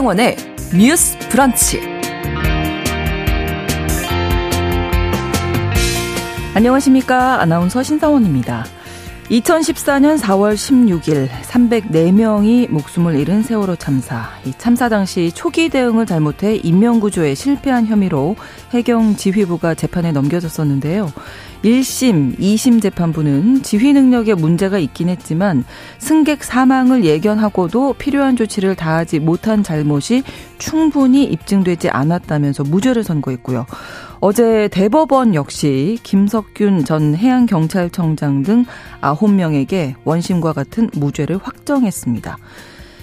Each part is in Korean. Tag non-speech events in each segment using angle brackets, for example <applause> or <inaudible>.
신성원의 뉴스 브런치. 안녕하십니까. 아나운서 신성원입니다. 2014년 4월 16일 304명이 목숨을 잃은 세월호 참사. 이 참사 당시 초기 대응을 잘못해 인명구조에 실패한 혐의로 해경 지휘부가 재판에 넘겨졌었는데요. 1심, 2심 재판부는 지휘 능력에 문제가 있긴 했지만 승객 사망을 예견하고도 필요한 조치를 다하지 못한 잘못이 충분히 입증되지 않았다면서 무죄를 선고했고요. 어제 대법원 역시 김석균 전 해양경찰청장 등 9명에게 원심과 같은 무죄를 확정했습니다.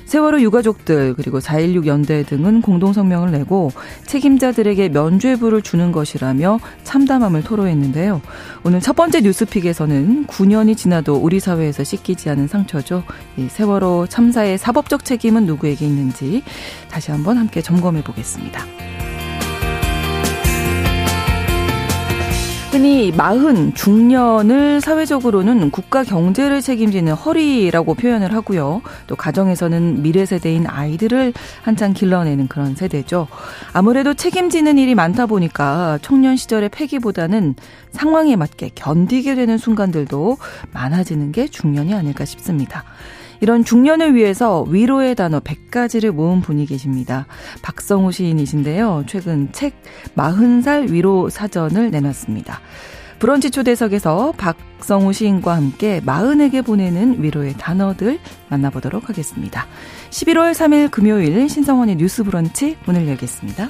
세월호 유가족들 그리고 4.16 연대 등은 공동성명을 내고 책임자들에게 면죄부를 주는 것이라며 참담함을 토로했는데요. 오늘 첫 번째 뉴스픽에서는 9년이 지나도 우리 사회에서 씻기지 않은 상처죠. 이 세월호 참사의 사법적 책임은 누구에게 있는지 다시 한번 함께 점검해 보겠습니다. 흔히 마흔, 중년을 사회적으로는 국가 경제를 책임지는 허리라고 표현을 하고요. 또 가정에서는 미래 세대인 아이들을 한창 길러내는 그런 세대죠. 아무래도 책임지는 일이 많다 보니까 청년 시절의 패기보다는 상황에 맞게 견디게 되는 순간들도 많아지는 게 중년이 아닐까 싶습니다. 이런 중년을 위해서 위로의 단어 100가지를 모은 분이 계십니다. 박성우 시인이신데요. 최근 책 40살 위로 사전을 내놨습니다. 브런치 초대석에서 박성우 시인과 함께 마흔에게 보내는 위로의 단어들 만나보도록 하겠습니다. 11월 3일 금요일 신성원의 뉴스 브런치 문을 열겠습니다.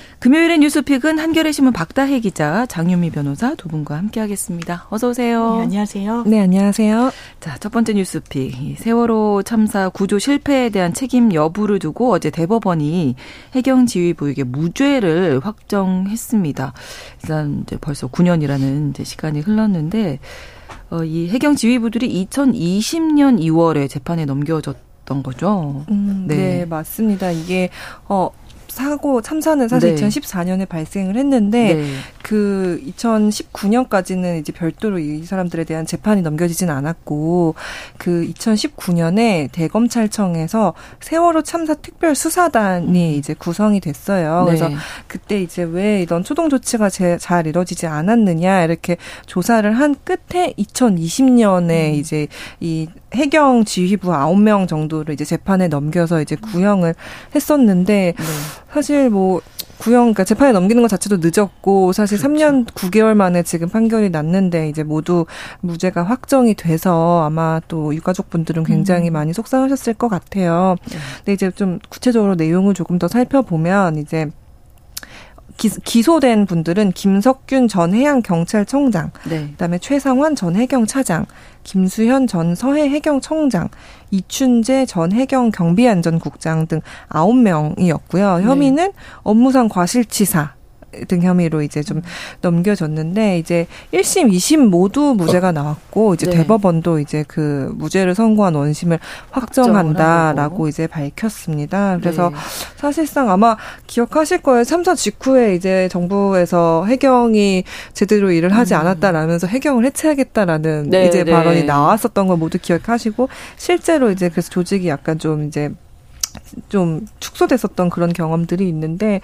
금요일의 뉴스픽은 한겨레 신문 박다혜 기자, 장유미 변호사 두 분과 함께하겠습니다. 어서 오세요. 네, 안녕하세요. 네, 안녕하세요. 자, 첫 번째 뉴스픽. 세월호 참사 구조 실패에 대한 책임 여부를 두고 어제 대법원이 해경 지휘부에게 무죄를 확정했습니다. 일단 이제 벌써 9년이라는 이제 시간이 흘렀는데 어, 이 해경 지휘부들이 2020년 2월에 재판에 넘겨졌 던 거죠. 음, 네. 네. 맞습니다. 이게 어 사고 참사는 사실 네. 2014년에 발생을 했는데 네. 그 2019년까지는 이제 별도로 이 사람들에 대한 재판이 넘겨지진 않았고 그 2019년에 대검찰청에서 세월호 참사 특별 수사단이 음. 이제 구성이 됐어요. 네. 그래서 그때 이제 왜 이런 초동 조치가 제, 잘 이루어지지 않았느냐 이렇게 조사를 한 끝에 2020년에 음. 이제 이 해경 지휘부 9명 정도를 이제 재판에 넘겨서 이제 구형을 했었는데 네. 사실 뭐 구형 그러니까 재판에 넘기는 것 자체도 늦었고 사실 그렇죠. 3년 9개월 만에 지금 판결이 났는데 이제 모두 무죄가 확정이 돼서 아마 또 유가족 분들은 굉장히 음. 많이 속상하셨을 것 같아요. 네. 근데 이제 좀 구체적으로 내용을 조금 더 살펴보면 이제 기, 소된 분들은 김석균 전 해양경찰청장, 네. 그다음에 최상환 전 해경차장, 김수현 전 서해 해경청장, 이춘재 전 해경 경비안전국장 등 아홉 명이었고요. 혐의는 네. 업무상 과실치사, 등 혐의로 이제 좀 넘겨졌는데 이제 1심, 2심 모두 무죄가 나왔고 이제 네. 대법원도 이제 그 무죄를 선고한 원심을 확정한다라고 이제 밝혔습니다. 그래서 네. 사실상 아마 기억하실 거예요. 참사 직후에 이제 정부에서 해경이 제대로 일을 하지 음. 않았다라면서 해경을 해체하겠다라는 네, 이제 네. 발언이 나왔었던 걸 모두 기억하시고 실제로 이제 그래서 조직이 약간 좀 이제 좀 축소됐었던 그런 경험들이 있는데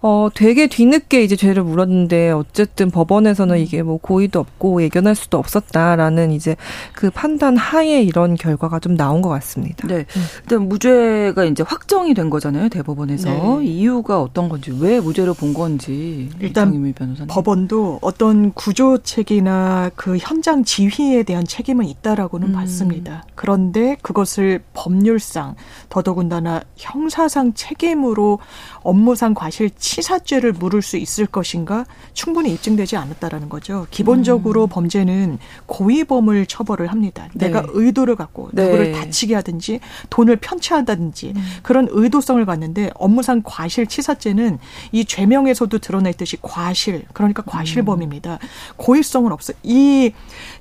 어 되게 뒤늦게 이제 죄를 물었는데 어쨌든 법원에서는 음. 이게 뭐 고의도 없고 예견할 수도 없었다라는 이제 그 판단 하에 이런 결과가 좀 나온 것 같습니다. 네. 일단 무죄가 이제 확정이 된 거잖아요 대법원에서 네. 이유가 어떤 건지 왜 무죄로 본 건지 일단 법원도 어떤 구조책이나 그 현장 지휘에 대한 책임은 있다라고는 음. 봤습니다. 그런데 그것을 법률상 더더군다나 그러나 형사상 책임으로 업무상 과실 치사죄를 물을 수 있을 것인가 충분히 입증되지 않았다라는 거죠. 기본적으로 음. 범죄는 고의범을 처벌을 합니다. 네. 내가 의도를 갖고 네. 누구를 다치게 하든지 돈을 편취한다든지 음. 그런 의도성을 갖는데 업무상 과실 치사죄는 이 죄명에서도 드러냈듯이 과실 그러니까 과실범입니다. 음. 고의성은 없어요. 이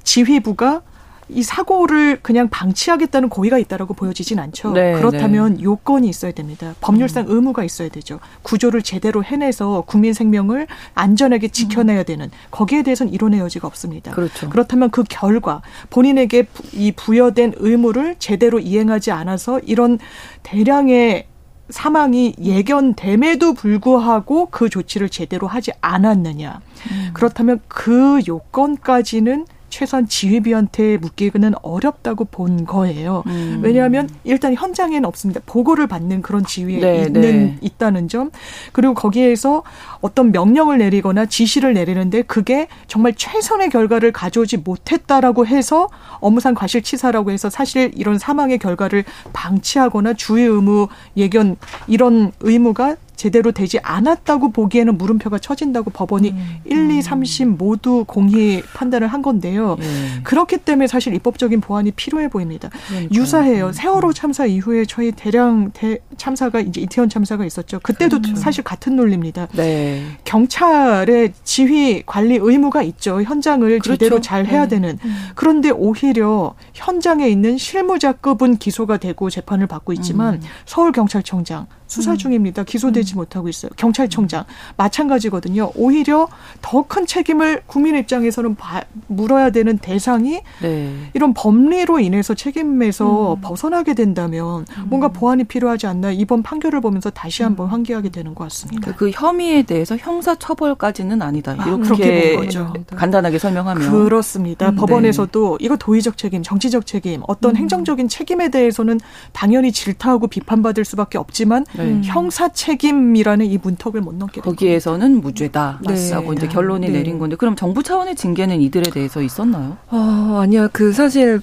지휘부가 이 사고를 그냥 방치하겠다는 고의가 있다라고 보여지진 않죠. 네, 그렇다면 네. 요건이 있어야 됩니다. 법률상 음. 의무가 있어야 되죠. 구조를 제대로 해내서 국민 생명을 안전하게 지켜내야 되는 거기에 대해서는 이론의 여지가 없습니다. 그렇죠. 그렇다면 그 결과 본인에게 이 부여된 의무를 제대로 이행하지 않아서 이런 대량의 사망이 예견됨에도 불구하고 그 조치를 제대로 하지 않았느냐. 음. 그렇다면 그 요건까지는 최소한 지휘비한테 묻기는 어렵다고 본 거예요. 음. 왜냐하면 일단 현장에는 없습니다. 보고를 받는 그런 지위에 네, 있는 네. 있다는 점 그리고 거기에서 어떤 명령을 내리거나 지시를 내리는데 그게 정말 최선의 결과를 가져오지 못했다라고 해서 업무상 과실치사라고 해서 사실 이런 사망의 결과를 방치하거나 주의 의무 예견 이런 의무가 제대로 되지 않았다고 보기에는 물음표가 쳐진다고 법원이 음. 1, 2, 3 심 모두 공히 판단을 한 건데요. 예. 그렇기 때문에 사실 입법적인 보완이 필요해 보입니다. 그러니까요. 유사해요. 음. 세월호 참사 이후에 저희 대량 대 참사가 이제 이태원 참사가 있었죠. 그때도 그렇죠. 사실 같은 논리입니다. 네. 경찰의 지휘 관리 의무가 있죠. 현장을 그렇죠. 제대로 잘 해야 네. 되는. 음. 그런데 오히려 현장에 있는 실무자급은 기소가 되고 재판을 받고 있지만 음. 서울 경찰청장 수사 음. 중입니다. 기소되지 음. 못하고 있어요. 경찰청장 마찬가지거든요. 오히려 더 큰 책임을 국민 입장에서는 바, 물어야 되는 대상이 네. 이런 법리로 인해서 책임에서 음. 벗어나게 된다면 음. 뭔가 보완이 필요하지 않나 이번 판결을 보면서 다시 한번 음. 환기하게 되는 것 같습니다. 그, 그 혐의에 대해서 형사 처벌까지는 아니다. 아, 이렇게 아, 간단하게 설명하면 그렇습니다. 음, 법원에서도 네. 이거 도의적 책임, 정치적 책임, 어떤 행정적인 책임에 대해서는 당연히 질타하고 비판받을 수밖에 없지만 네. 형사 책임이라는 이 문턱을 못 넘게 거기에서는 무죄다. 맞다고 네. 이제 결론이 네. 내린 건데 그럼 정부 차원의 징계는 이들에 대해서 있었나요? 어, 아니요. 그 사실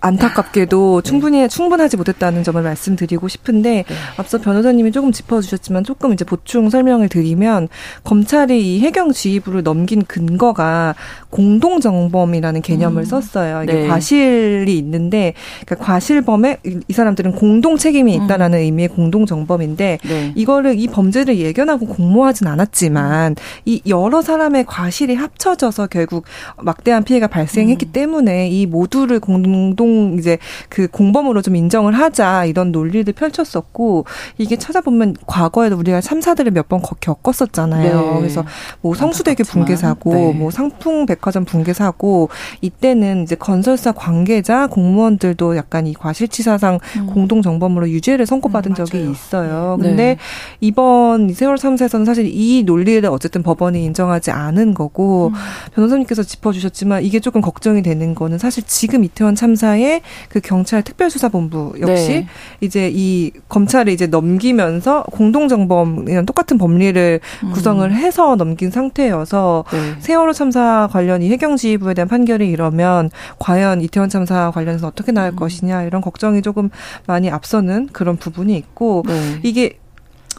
안타깝게도 네. 충분히 충분하지 못했다는 점을 말씀드리고 싶은데 네. 앞서 변호사님이 조금 짚어주셨지만 조금 이제 보충 설명을 드리면 검찰이 이 해경 지휘부를 넘긴 근거가 공동 정범이라는 개념을 음. 썼어요. 이게 네. 과실이 있는데 그러니까 과실범에 이 사람들은 공동 책임이 음. 있다라는 음. 의미의 공동 정범인데 네. 이거를 이 범죄를 예견하고 공모하진 않았지만 이 여러 사람의 과실이 합쳐져서 결국 막대한 피해가 발생했기 음. 때문에 이 모두를 공동 이제 그 공범으로 좀 인정을 하자 이런 논리를 펼쳤었고 이게 찾아보면 과거에도 우리가 참사들을 몇 번 겪었었잖아요. 네. 그래서 뭐 성수대교 붕괴 사고, 네. 뭐 상풍 백 백화점 붕괴 사고 이때는 이제 건설사 관계자 공무원들도 약간 이 과실치사상 음. 공동 정범으로 유죄를 선고받은 음, 적이 있어요. 네. 근데 네. 이번 세월 3사에서는 사실 이 논리를 어쨌든 법원이 인정하지 않은 거고 음. 변호사님께서 짚어주셨지만 이게 조금 걱정이 되는 거는 사실 지금 이태원 참사의 그 경찰 특별수사본부 역시 네. 이제 이 검찰을 이제 넘기면서 공동 정범이랑 똑같은 법리를 음. 구성을 해서 넘긴 상태여서 네. 세월호 참사 관련 관련 이 해경 지휘부에 대한 판결이 이러면 과연 이태원 참사 관련해서 어떻게 나올 음. 것이냐 이런 걱정이 조금 많이 앞서는 그런 부분이 있고 네. 이게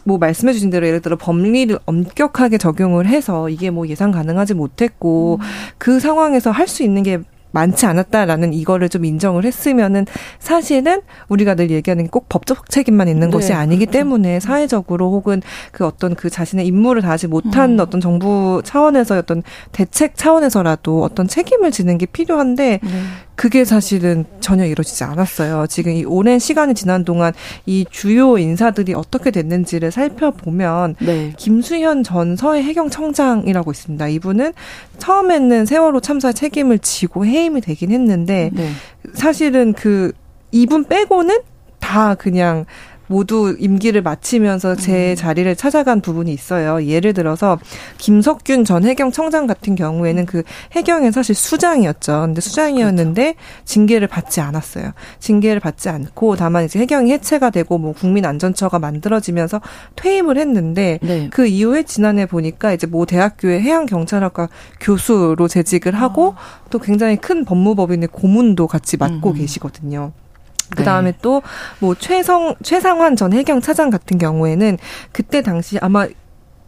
뭐 말씀해 주신 대로 예를 들어 법리를 엄격하게 적용을 해서 이게 뭐 예상 가능하지 못했고 음. 그 상황에서 할 수 있는 게 많지 않았다라는 이거를 좀 인정을 했으면은 사실은 우리가 늘 얘기하는 꼭 법적 책임만 있는 네, 것이 아니기 그렇죠. 때문에 사회적으로 혹은 그 어떤 그 자신의 임무를 다하지 못한 음. 어떤 정부 차원에서 어떤 대책 차원에서라도 어떤 책임을 지는 게 필요한데 네. 그게 사실은 전혀 이루어지지 않았어요. 지금 이 오랜 시간이 지난 동안 이 주요 인사들이 어떻게 됐는지를 살펴보면 네. 김수현 전 서해 해경청장이라고 있습니다. 이분은 처음에는 세월호 참사 책임을 지고 해 임이 되긴 했는데 네. 사실은 그 이분 빼고는 다 그냥 모두 임기를 마치면서 제 음. 자리를 찾아간 부분이 있어요. 예를 들어서 김석균 전 해경청장 같은 경우에는 그 해경은 사실 수장이었죠. 근데 수장이었는데 그렇죠. 징계를 받지 않았어요. 징계를 받지 않고 다만 이제 해경이 해체가 되고 뭐 국민안전처가 만들어지면서 퇴임을 했는데 네. 그 이후에 지난해 보니까 이제 모 대학교의 해양경찰학과 교수로 재직을 하고 아. 또 굉장히 큰 법무법인의 고문도 같이 맡고 음. 계시거든요. 그 다음에 네. 또뭐 최성 최상환 전 해경 차장 같은 경우에는 그때 당시 아마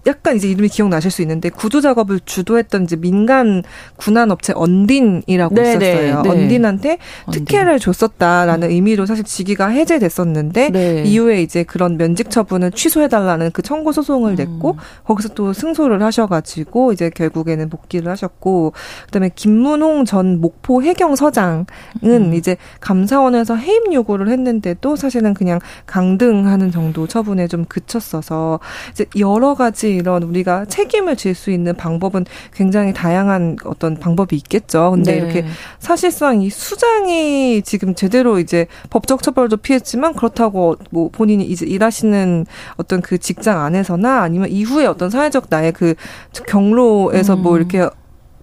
약간 이제 이름이 기억나실 수 있는데 구조 작업을 주도했던 이제 민간 군안 업체 언딘이라고 네, 네 있었어요. 네, 네. 언딘한테 특혜를 줬었다라는 음. 의미로 사실 직위가 해제됐었는데 네. 이후에 이제 그런 면직 처분을 취소해 달라는 그 청구 소송을 음. 냈고 거기서 또 승소를 하셔 가지고 이제 결국에는 복귀를 하셨고 그다음에 김문홍 전 목포 해경 서장은 음. 이제 감사원에서 해임 요구를 했는데도 사실은 그냥 강등하는 정도 처분에 좀 그쳤어서 이제 여러 가지 이런 우리가 책임을 질 수 있는 방법은 굉장히 다양한 어떤 방법이 있겠죠. 근데 네. 이렇게 사실상 이 수장이 지금 제대로 이제 법적 처벌도 피했지만 그렇다고 뭐 본인이 이제 일하시는 어떤 그 직장 안에서나 아니면 이후에 어떤 사회적 나의 그 경로에서 뭐 음. 뭐 이렇게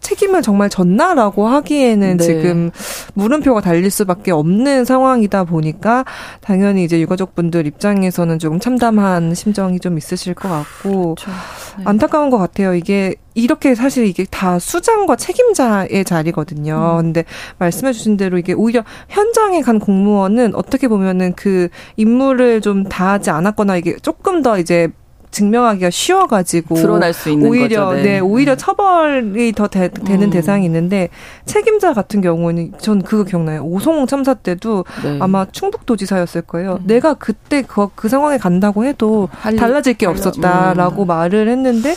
책임을 정말 졌나라고 하기에는 네. 지금 물음표가 달릴 수밖에 없는 상황이다 보니까 당연히 이제 유가족분들 입장에서는 조금 참담한 심정이 좀 있으실 것 같고 그렇죠. 네. 안타까운 것 같아요. 이게 이렇게 사실 이게 다 수장과 책임자의 자리거든요. 음. 근데 말씀해 주신 대로 이게 오히려 현장에 간 공무원은 어떻게 보면은 그 임무를 좀 다하지 않았거나 이게 조금 더 이제 증명하기가 쉬워가지고 드러날 수 있는 오히려 거죠. 네. 네 오히려 처벌이 더 되, 는 음. 대상이 있는데 책임자 같은 경우는 전 그거 기억나요. 오송 참사 때도 네. 아마 충북도지사였을 거예요. 음. 내가 그때 그, 그 상황에 간다고 해도 달라질 게 없었다라고 음. 말을 했는데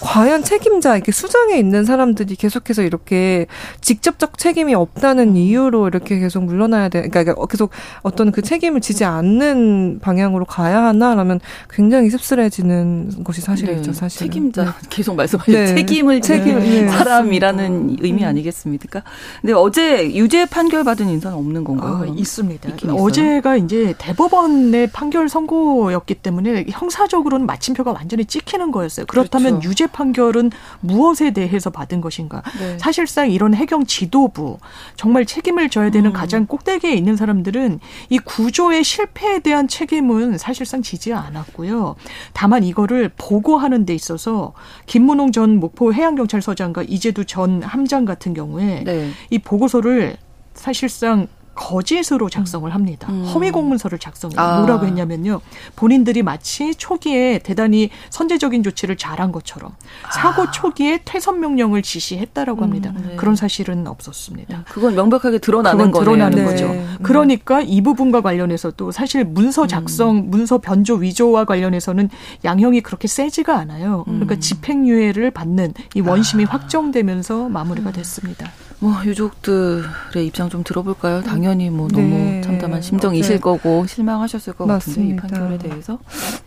과연 책임자 이렇게 수장에 있는 사람들이 계속해서 이렇게 직접적 책임이 없다는 음. 이유로 이렇게 계속 물러나야 돼. 그러니까 계속 어떤 그 책임을 지지 않는 방향으로 가야 하나라면 굉장히 씁쓸해지는 있는 것이 사실이죠, 네. 사실. 책임자 네. <laughs> 계속 말씀하신 네. 책임을 책임 네. 사람이라는 네. 의미 아니겠습니까? 근데 어제 유죄 판결 받은 인사는 없는 건가요? 아, 있습니다. 어제가 이제 대법원의 판결 선고였기 때문에 형사적으로는 마침표가 완전히 찍히는 거였어요. 그렇다면 그렇죠. 유죄 판결은 무엇에 대해서 받은 것인가? 네. 사실상 이런 해경 지도부 정말 책임을 져야 되는 음. 가장 꼭대기에 있는 사람들은 이 구조의 실패에 대한 책임은 사실상 지지 않았고요. 다만 이거를 보고하는 데 있어서 김문홍 전 목포 해양경찰서장과 이재두 전 함장 같은 경우에 네. 이 보고서를 사실상 거짓으로 작성을 합니다. 음. 허위 공문서를 작성해요. 아. 뭐라고 했냐면요. 본인들이 마치 초기에 대단히 선제적인 조치를 잘한 것처럼 사고 아. 초기에 퇴선 명령을 지시했다라고 음, 합니다. 네. 그런 사실은 없었습니다. 네, 그건 명백하게 드러나는 그건 드러나는 네. 거죠. 네. 그러니까 이 부분과 관련해서도 사실 문서 음. 작성, 음. 문서 변조 위조와 관련해서는 양형이 그렇게 세지가 않아요. 그러니까 음. 집행유예를 받는 이 원심이 아. 확정되면서 마무리가 됐습니다. 뭐 유족들의 입장 좀 들어볼까요? 당연히 뭐 너무 네. 참담한 심정이실 네. 거고 실망하셨을 것 맞습니다. 같은데 이 판결에 대해서.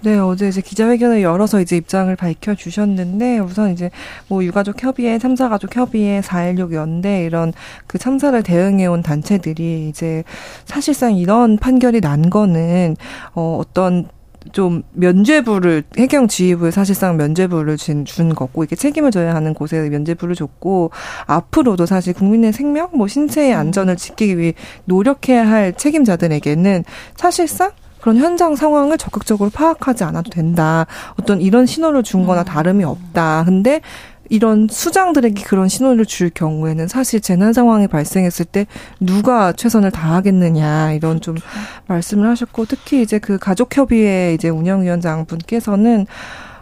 네 어제 이제 기자회견을 열어서 이제 입장을 밝혀 주셨는데 우선 이제 뭐 유가족 협의회, 참사 가족 협의회, 4.16 연대 이런 그 참사를 대응해 온 단체들이 이제 사실상 이런 판결이 난 거는 어 어떤 좀 면죄부를 해경 지휘부에 사실상 면죄부를 준, 준 거고 이게 책임을 져야 하는 곳에 면죄부를 줬고 앞으로도 사실 국민의 생명 뭐 신체의 음. 안전을 지키기 위해 노력해야 할 책임자들에게는 사실상 그런 현장 상황을 적극적으로 파악하지 않아도 된다. 어떤 이런 신호를 준 거나 음. 다름이 없다. 근데 이런 수장들에게 그런 신호를 줄 경우에는 사실 재난 상황이 발생했을 때 누가 최선을 다하겠느냐 이런 좀 그렇죠. 말씀을 하셨고 특히 이제 그 가족협의회 이제 운영위원장 분께서는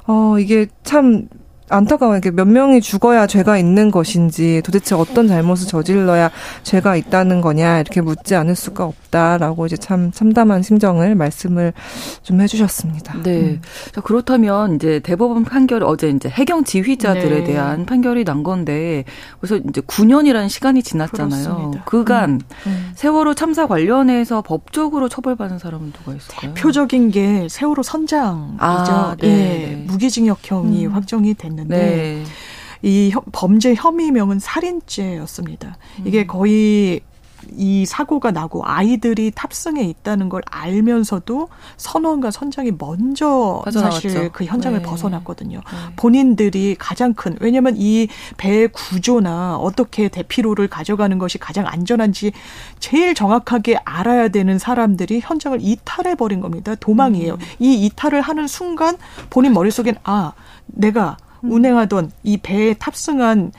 어 이게 참 안타까워요. 몇 명이 죽어야 죄가 있는 것인지 도대체 어떤 잘못을 저질러야 죄가 있다는 거냐 이렇게 묻지 않을 수가 없다라고 이제 참 참담한 심정을 말씀을 좀 해주셨습니다. 네. 음. 자 그렇다면 이제 대법원 판결 어제 이제 해경 지휘자들에 네. 대한 판결이 난 건데 그래서 이제 9년이라는 시간이 지났잖아요. 그렇습니다. 그간 음. 음. 세월호 참사 관련해서 법적으로 처벌받은 사람은 누가 있을까요? 대표적인 게 세월호 선장이죠. 아, 네. 예, 무기징역형이 음. 확정이 된. 있는데 네. 이 범죄 혐의명은 살인죄였습니다. 이게 음. 거의 이 사고가 나고 아이들이 탑승해 있다는 걸 알면서도 선원과 선장이 먼저. 사실 그 현장을 네. 벗어났거든요. 네. 본인들이 가장 큰 왜냐하면 이배 구조나 어떻게 대피로를 가져가는 것이 가장 안전한지 제일 정확하게 알아야 되는 사람들이 현장을 이탈해 버린 겁니다. 도망이에요. 음. 이 이탈을 하는 순간 본인 머릿속엔 아 내가 음. 운행하던 이 배에 탑승한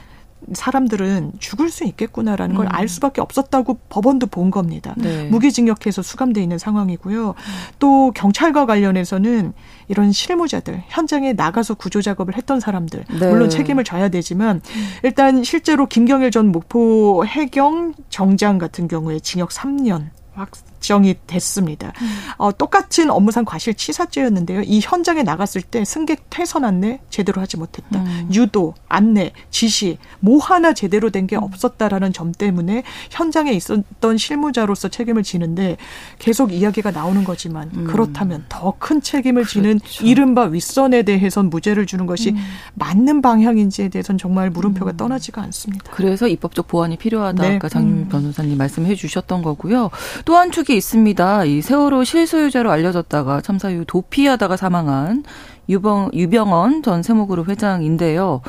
사람들은 죽을 수 있겠구나라는 걸알 음. 수밖에 없었다고 법원도 본 겁니다. 네. 무기징역해서 수감돼 있는 상황이고요. 또 경찰과 관련해서는 이런 실무자들 현장에 나가서 구조 작업을 했던 사람들 네. 물론 책임을 져야 되지만 일단 실제로 김경일 전 목포 해경 정장 같은 경우에 징역 3년 확 정이 됐습니다. 음. 어, 똑같은 업무상 과실치사죄였는데요. 이 현장에 나갔을 때 승객 퇴선 안내 제대로 하지 못했다. 음. 유도, 안내, 지시 뭐 하나 제대로 된게 음. 없었다라는 점 때문에 현장에 있었던 실무자로서 책임을 지는데 계속 이야기가 나오는 거지만 음. 그렇다면 더 큰 책임을 그렇죠. 지는 이른바 윗선에 대해선 무죄를 주는 것이 음. 맞는 방향인지에 대해서는 정말 물음표가 음. 떠나지가 않습니다. 그래서 입법적 보완이 필요하다. 네. 아까 장 변호사님 말씀해 주셨던 거고요. 또한 축이 있습니다. 이 세월호 실소유자로 알려졌다가 참사 이후 도피하다가 사망한 유병, 유병원 전 세무그룹 회장인데요.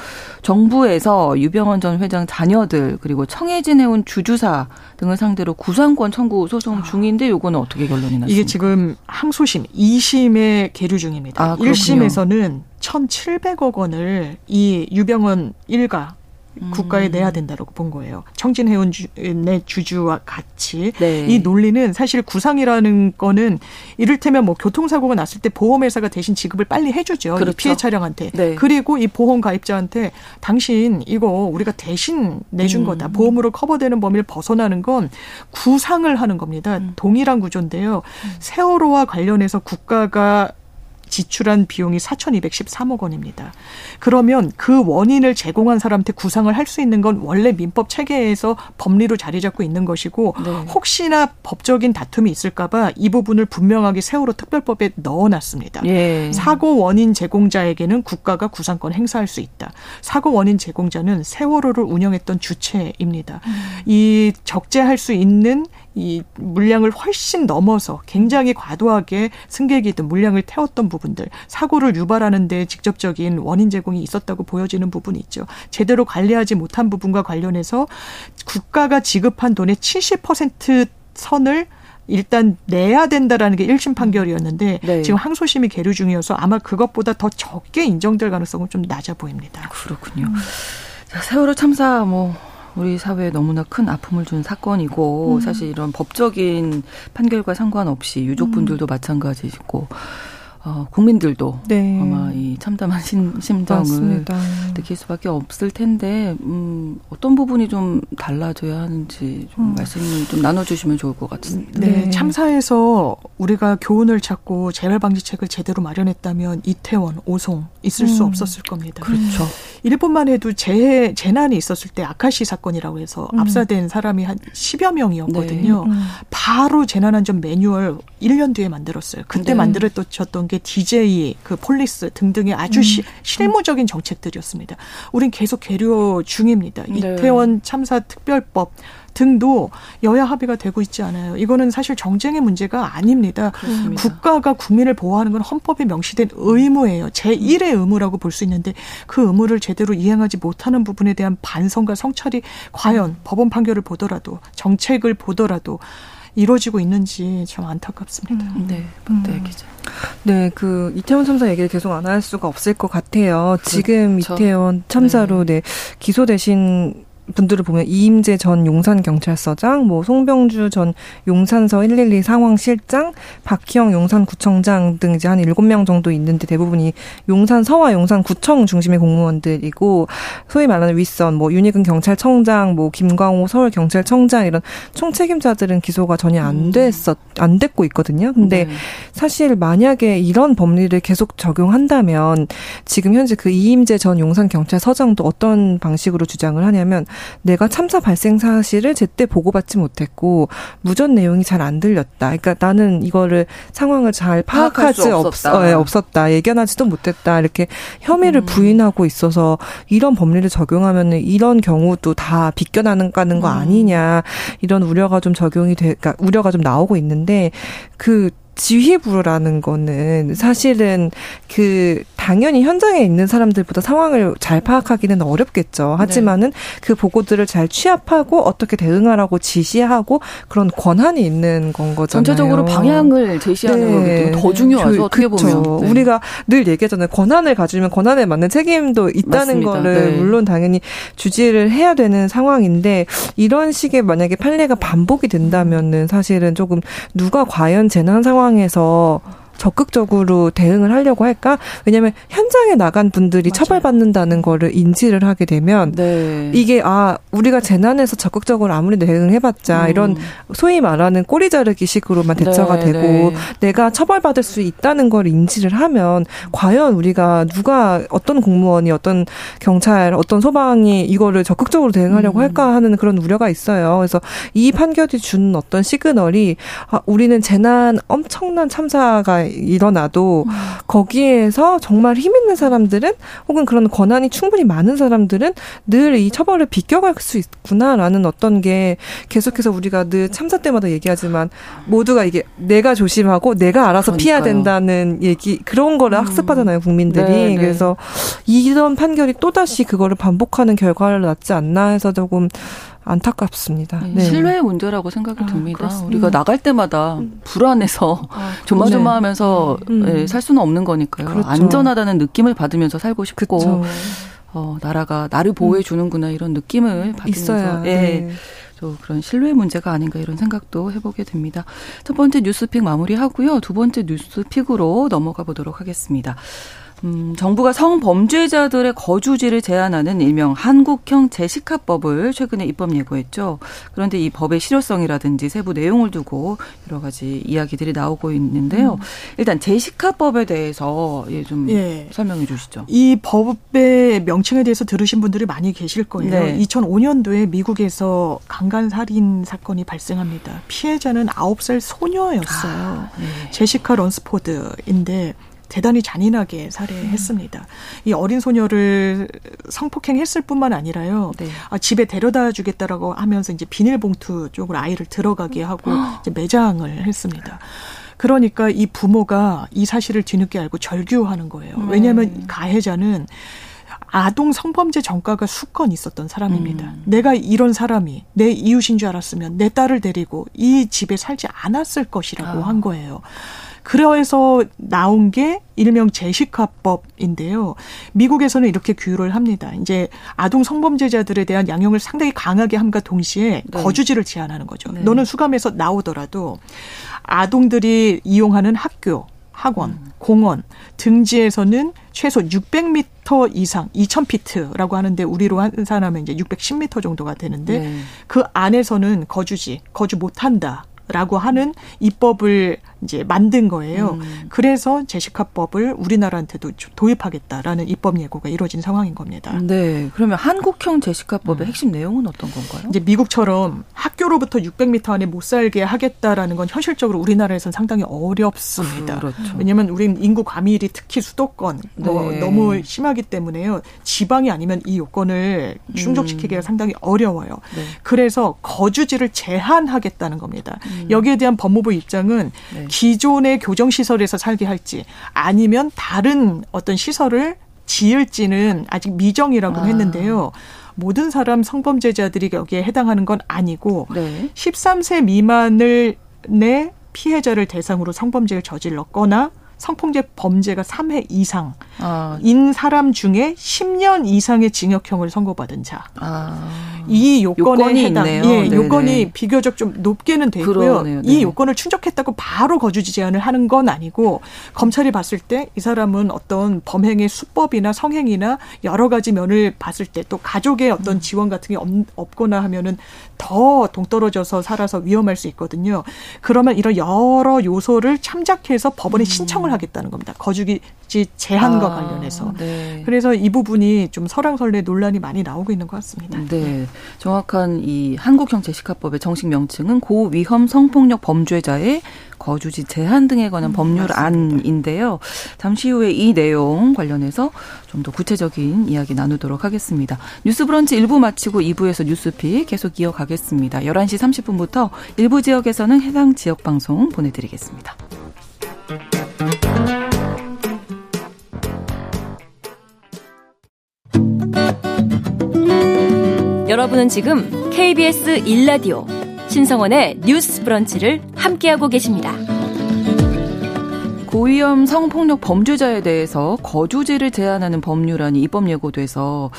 정부에서 유병원 전 회장 자녀들 그리고 청해진 해운 주주사 등을 상대로 구상권 청구 소송 아. 중인데 요거는 어떻게 결론이 났습니까? 이게 지금 항소심 2심에 계류 중입니다. 아, 1심에서는 1,700억 원을 이 유병원 일가 국가에 음. 내야 된다고 본 거예요. 청진해운의 주주와 같이 네. 이 논리는 사실 구상이라는 거는 이를테면 뭐 교통사고가 났을 때 보험회사가 대신 지급을 빨리 해주죠. 그렇죠. 피해 차량한테. 네. 그리고 이 보험 가입자한테 당신 이거 우리가 대신 내준 음. 거다. 보험으로 커버되는 범위를 벗어나는 건 구상을 하는 겁니다. 음. 동일한 구조인데요. 음. 세월호와 관련해서 국가가 지출한 비용이 4,213억 원입니다. 그러면 그 원인을 제공한 사람한테 구상을 할 수 있는 건 원래 민법 체계에서 법리로 자리 잡고 있는 것이고 네. 혹시나 법적인 다툼이 있을까봐 이 부분을 분명하게 세월호 특별법에 넣어놨습니다. 예. 사고 원인 제공자에게는 국가가 구상권 행사할 수 있다. 사고 원인 제공자는 세월호를 운영했던 주체입니다. 음. 이 적재할 수 있는 이 물량을 훨씬 넘어서 굉장히 과도하게 승객이든 물량을 태웠던 부분들 사고를 유발하는 데 직접적인 원인 제공이 있었다고 보여지는 부분이 있죠. 제대로 관리하지 못한 부분과 관련해서 국가가 지급한 돈의 70% 선을 일단 내야 된다라는 게 1심 판결이었는데 네. 지금 항소심이 계류 중이어서 아마 그것보다 더 적게 인정될 가능성은 좀 낮아 보입니다. 그렇군요. 음. 자, 세월호 참사 뭐 우리 사회에 너무나 큰 아픔을 준 사건이고 음. 사실 이런 법적인 판결과 상관없이 유족분들도 음. 마찬가지고 어, 국민들도 네. 아마 이 참담한 심, 심정을 맞습니다. 느낄 수밖에 없을 텐데 음, 어떤 부분이 좀 달라져야 하는지 좀 음. 말씀을 좀 나눠주시면 좋을 것 같습니다. 네. 네. 참사에서 우리가 교훈을 찾고 재발 방지책을 제대로 마련했다면 이태원, 오송 있을 음. 수 없었을 겁니다. 그렇죠. 일본만 해도 재해 재난이 있었을 때 아카시 사건이라고 해서 음. 압사된 사람이 한 10여 명이었거든요. 네. 음. 바로 재난안전 매뉴얼 1년 뒤에 만들었어요. 그때 네. 만들었던 게 DJ, 그 police 등등의 아주 음. 시, 실무적인 정책들이었습니다. 우린 계속 계류 중입니다. 네. 이태원 참사 특별법 등도 여야 합의가 되고 있지 않아요. 이거는 사실 정쟁의 문제가 아닙니다. 그렇습니다. 국가가 국민을 보호하는 건 헌법에 명시된 의무예요. 제1의 의무라고 볼 수 있는데 그 의무를 제대로 이행하지 못하는 부분에 대한 반성과 성찰이 과연 법원 판결을 보더라도 정책을 보더라도 이루어지고 있는지 좀 안타깝습니다. 음, 네, 박대 음. 기자. 네, 그 이태원 참사 얘기를 계속 안 할 수가 없을 것 같아요. 그렇죠. 지금 이태원 참사로 네. 네 기소되신 분들을 보면 이임재 전 용산 경찰서장, 뭐 송병주 전 용산서 112 상황실장, 박희영 용산구청장 등 이제 한 7명 정도 있는데 대부분이 용산서와 용산구청 중심의 공무원들이고 소위 말하는 윗선 뭐 윤희근 경찰청장, 뭐 김광호 서울 경찰청장 이런 총책임자들은 기소가 전혀 안 음. 됐었 안 됐고 있거든요. 근데 네. 사실 만약에 이런 법리를 계속 적용한다면 지금 현재 그 이임재 전 용산 경찰서장도 어떤 방식으로 주장을 하냐면 내가 참사 발생 사실을 제때 보고받지 못했고 무전 내용이 잘 안 들렸다. 그러니까 나는 이거를 상황을 잘 파악하지 없었다. 어, 예, 없었다. 예견하지도 못했다. 이렇게 혐의를 음. 부인하고 있어서 이런 법리를 적용하면은 이런 경우도 다 비껴나는 가는 거 음. 아니냐 이런 우려가 좀 적용이 돼, 그러니까 우려가 좀 나오고 있는데 그 지휘부라는 거는 사실은 그 당연히 현장에 있는 사람들보다 상황을 잘 파악하기는 어렵겠죠. 하지만은 네. 그 보고들을 잘 취합하고 어떻게 대응하라고 지시하고 그런 권한이 있는 건 거잖아요. 전체적으로 방향을 제시하는 네. 거기 더 중요하죠. 그, 어떻게 그쵸. 보면 네. 우리가 늘 얘기하잖아요. 권한을 가지면 권한에 맞는 책임도 있다는 맞습니다. 거를 네. 물론 당연히 주지를 해야 되는 상황인데 이런 식의 만약에 판례가 반복이 된다면은 사실은 조금 누가 과연 재난 상황 에서 적극적으로 대응을 하려고 할까? 왜냐하면 현장에 나간 분들이 맞아요. 처벌받는다는 거를 인지를 하게 되면 네. 이게 아 우리가 재난에서 적극적으로 아무리 대응을 해봤자 음. 이런 소위 말하는 꼬리 자르기 식으로만 대처가 네, 되고 네. 내가 처벌받을 수 있다는 걸 인지를 하면 과연 우리가 누가 어떤 공무원이 어떤 경찰 어떤 소방이 이거를 적극적으로 대응하려고 음. 할까 하는 그런 우려가 있어요. 그래서 이 판결이 준 어떤 시그널이 아, 우리는 재난 엄청난 참사가 일어나도 음. 거기에서 정말 힘 있는 사람들은 혹은 그런 권한이 충분히 많은 사람들은 늘 이 처벌을 비껴갈 수 있구나라는 어떤 게 계속해서 우리가 늘 참사 때마다 얘기하지만 모두가 이게 내가 조심하고 내가 알아서 그러니까요. 피해야 된다는 얘기 그런 거를 음. 학습하잖아요 국민들이 네네. 네. 그래서 이런 판결이 또 다시 그거를 반복하는 결과를 낳지 않나 해서 조금 안타깝습니다. 네. 신뢰의 문제라고 생각이 아, 듭니다. 그렇습니다. 우리가 나갈 때마다 음. 불안해서 아, <laughs> 조마조마하면서 네. 네, 살 수는 없는 거니까요. 그렇죠. 안전하다는 느낌을 받으면서 살고 싶고 그렇죠. 어, 나라가 나를 보호해 주는구나 이런 느낌을 받으면서 있어야, 예. 네. 또 그런 신뢰의 문제가 아닌가 이런 생각도 해보게 됩니다. 첫 번째 뉴스픽 마무리하고요. 두 번째 뉴스픽으로 넘어가 보도록 하겠습니다. 음, 정부가 성범죄자들의 거주지를 제한하는 일명 한국형 재식합법을 최근에 입법 예고했죠. 그런데 이 법의 실효성이라든지 세부 내용을 두고 여러 가지 이야기들이 나오고 있는데요. 음. 일단 재식합법에 대해서 예, 좀 예. 설명해 주시죠. 이 법의 명칭에 대해서 들으신 분들이 많이 계실 거예요. 네. 2005년도에 미국에서 강간 살인 사건이 발생합니다. 피해자는 9살 소녀였어요. 아, 네. 제시카 런스포드인데 대단히 잔인하게 살해했습니다. 이 어린 소녀를 성폭행했을 뿐만 아니라요. 네. 아, 집에 데려다 주겠다라고 하면서 이제 비닐봉투 쪽으로 아이를 들어가게 하고 이제 매장을 했습니다. 그러니까 이 부모가 이 사실을 뒤늦게 알고 절규하는 거예요. 음. 왜냐하면 가해자는 아동 성범죄 전과가 수건 있었던 사람입니다. 음. 내가 이런 사람이 내 이웃인 줄 알았으면 내 딸을 데리고 이 집에 살지 않았을 것이라고 아. 한 거예요. 그래서 나온 게 일명 제시카법인데요. 미국에서는 이렇게 규율을 합니다. 이제 아동 성범죄자들에 대한 양형을 상당히 강하게 함과 동시에 네. 거주지를 제한하는 거죠. 네. 너는 수감에서 나오더라도 아동들이 이용하는 학교, 학원, 음. 공원, 등지에서는 최소 600m 이상, 2000피트라고 하는데 우리로 한사람은 이제 610m 정도가 되는데 네. 그 안에서는 거주지, 거주 못 한다. 라고 하는 입법을 이제 만든 거예요. 음. 그래서 제시카법을 우리나라한테도 도입하겠다라는 입법 예고가 이루어진 상황인 겁니다. 네. 그러면 한국형 제시카법의 음. 핵심 내용은 어떤 건가요? 이제 미국처럼 학교로부터 600m 안에 못 살게 하겠다라는 건 현실적으로 우리나라에서는 상당히 어렵습니다. 그렇죠. 왜냐하면 우리는 인구 과밀이 특히 수도권 뭐 네. 너무 심하기 때문에요. 지방이 아니면 이 요건을 충족시키기가 음. 상당히 어려워요. 네. 그래서 거주지를 제한하겠다는 겁니다. 음. 여기에 대한 법무부 입장은 네. 기존의 교정 시설에서 살게 할지 아니면 다른 어떤 시설을 지을지는 아직 미정이라고 아. 했는데요. 모든 사람 성범죄자들이 여기에 해당하는 건 아니고 네. 13세 미만을 내 피해자를 대상으로 성범죄를 저질렀거나 성폭력 범죄가 3회 이상인 아. 사람 중에 10년 이상의 징역형을 선고받은 자. 아. 이 요건에 요건이 해당, 있네요. 예, 네네. 요건이 비교적 좀 높게는 돼 있고요. 네. 이 요건을 충족했다고 바로 거주지 제한을 하는 건 아니고 검찰이 봤을 때 이 사람은 어떤 범행의 수법이나 성행이나 여러 가지 면을 봤을 때 또 가족의 어떤 음. 지원 같은 게 없, 거나 하면은 더 동떨어져서 살아서 위험할 수 있거든요. 그러면 이런 여러 요소를 참작해서 법원에 음. 신청을 하겠다는 겁니다. 거주지 제한과 아, 관련해서. 네. 그래서 이 부분이 좀 설왕설래 논란이 많이 나오고 있는 것 같습니다. 네. 정확한 이 한국형 제시카법의 정식 명칭은 고위험 성폭력 범죄자의 거주지 제한 등에 관한 음, 법률 안인데요. 잠시 후에 이 내용 관련해서 좀 더 구체적인 이야기 나누도록 하겠습니다. 뉴스 브런치 1부 마치고 2부에서 뉴스픽 계속 이어가겠습니다. 11시 30분부터 일부 지역에서는 해당 지역 방송 보내드리겠습니다. 여러분은 지금 KBS 1라디오 신성원의 뉴스 브런치를 함께하고 계십니다. 고위험 성폭력 범죄자에 대해서 거주지를 제한하는 법률안이 입법 예고돼서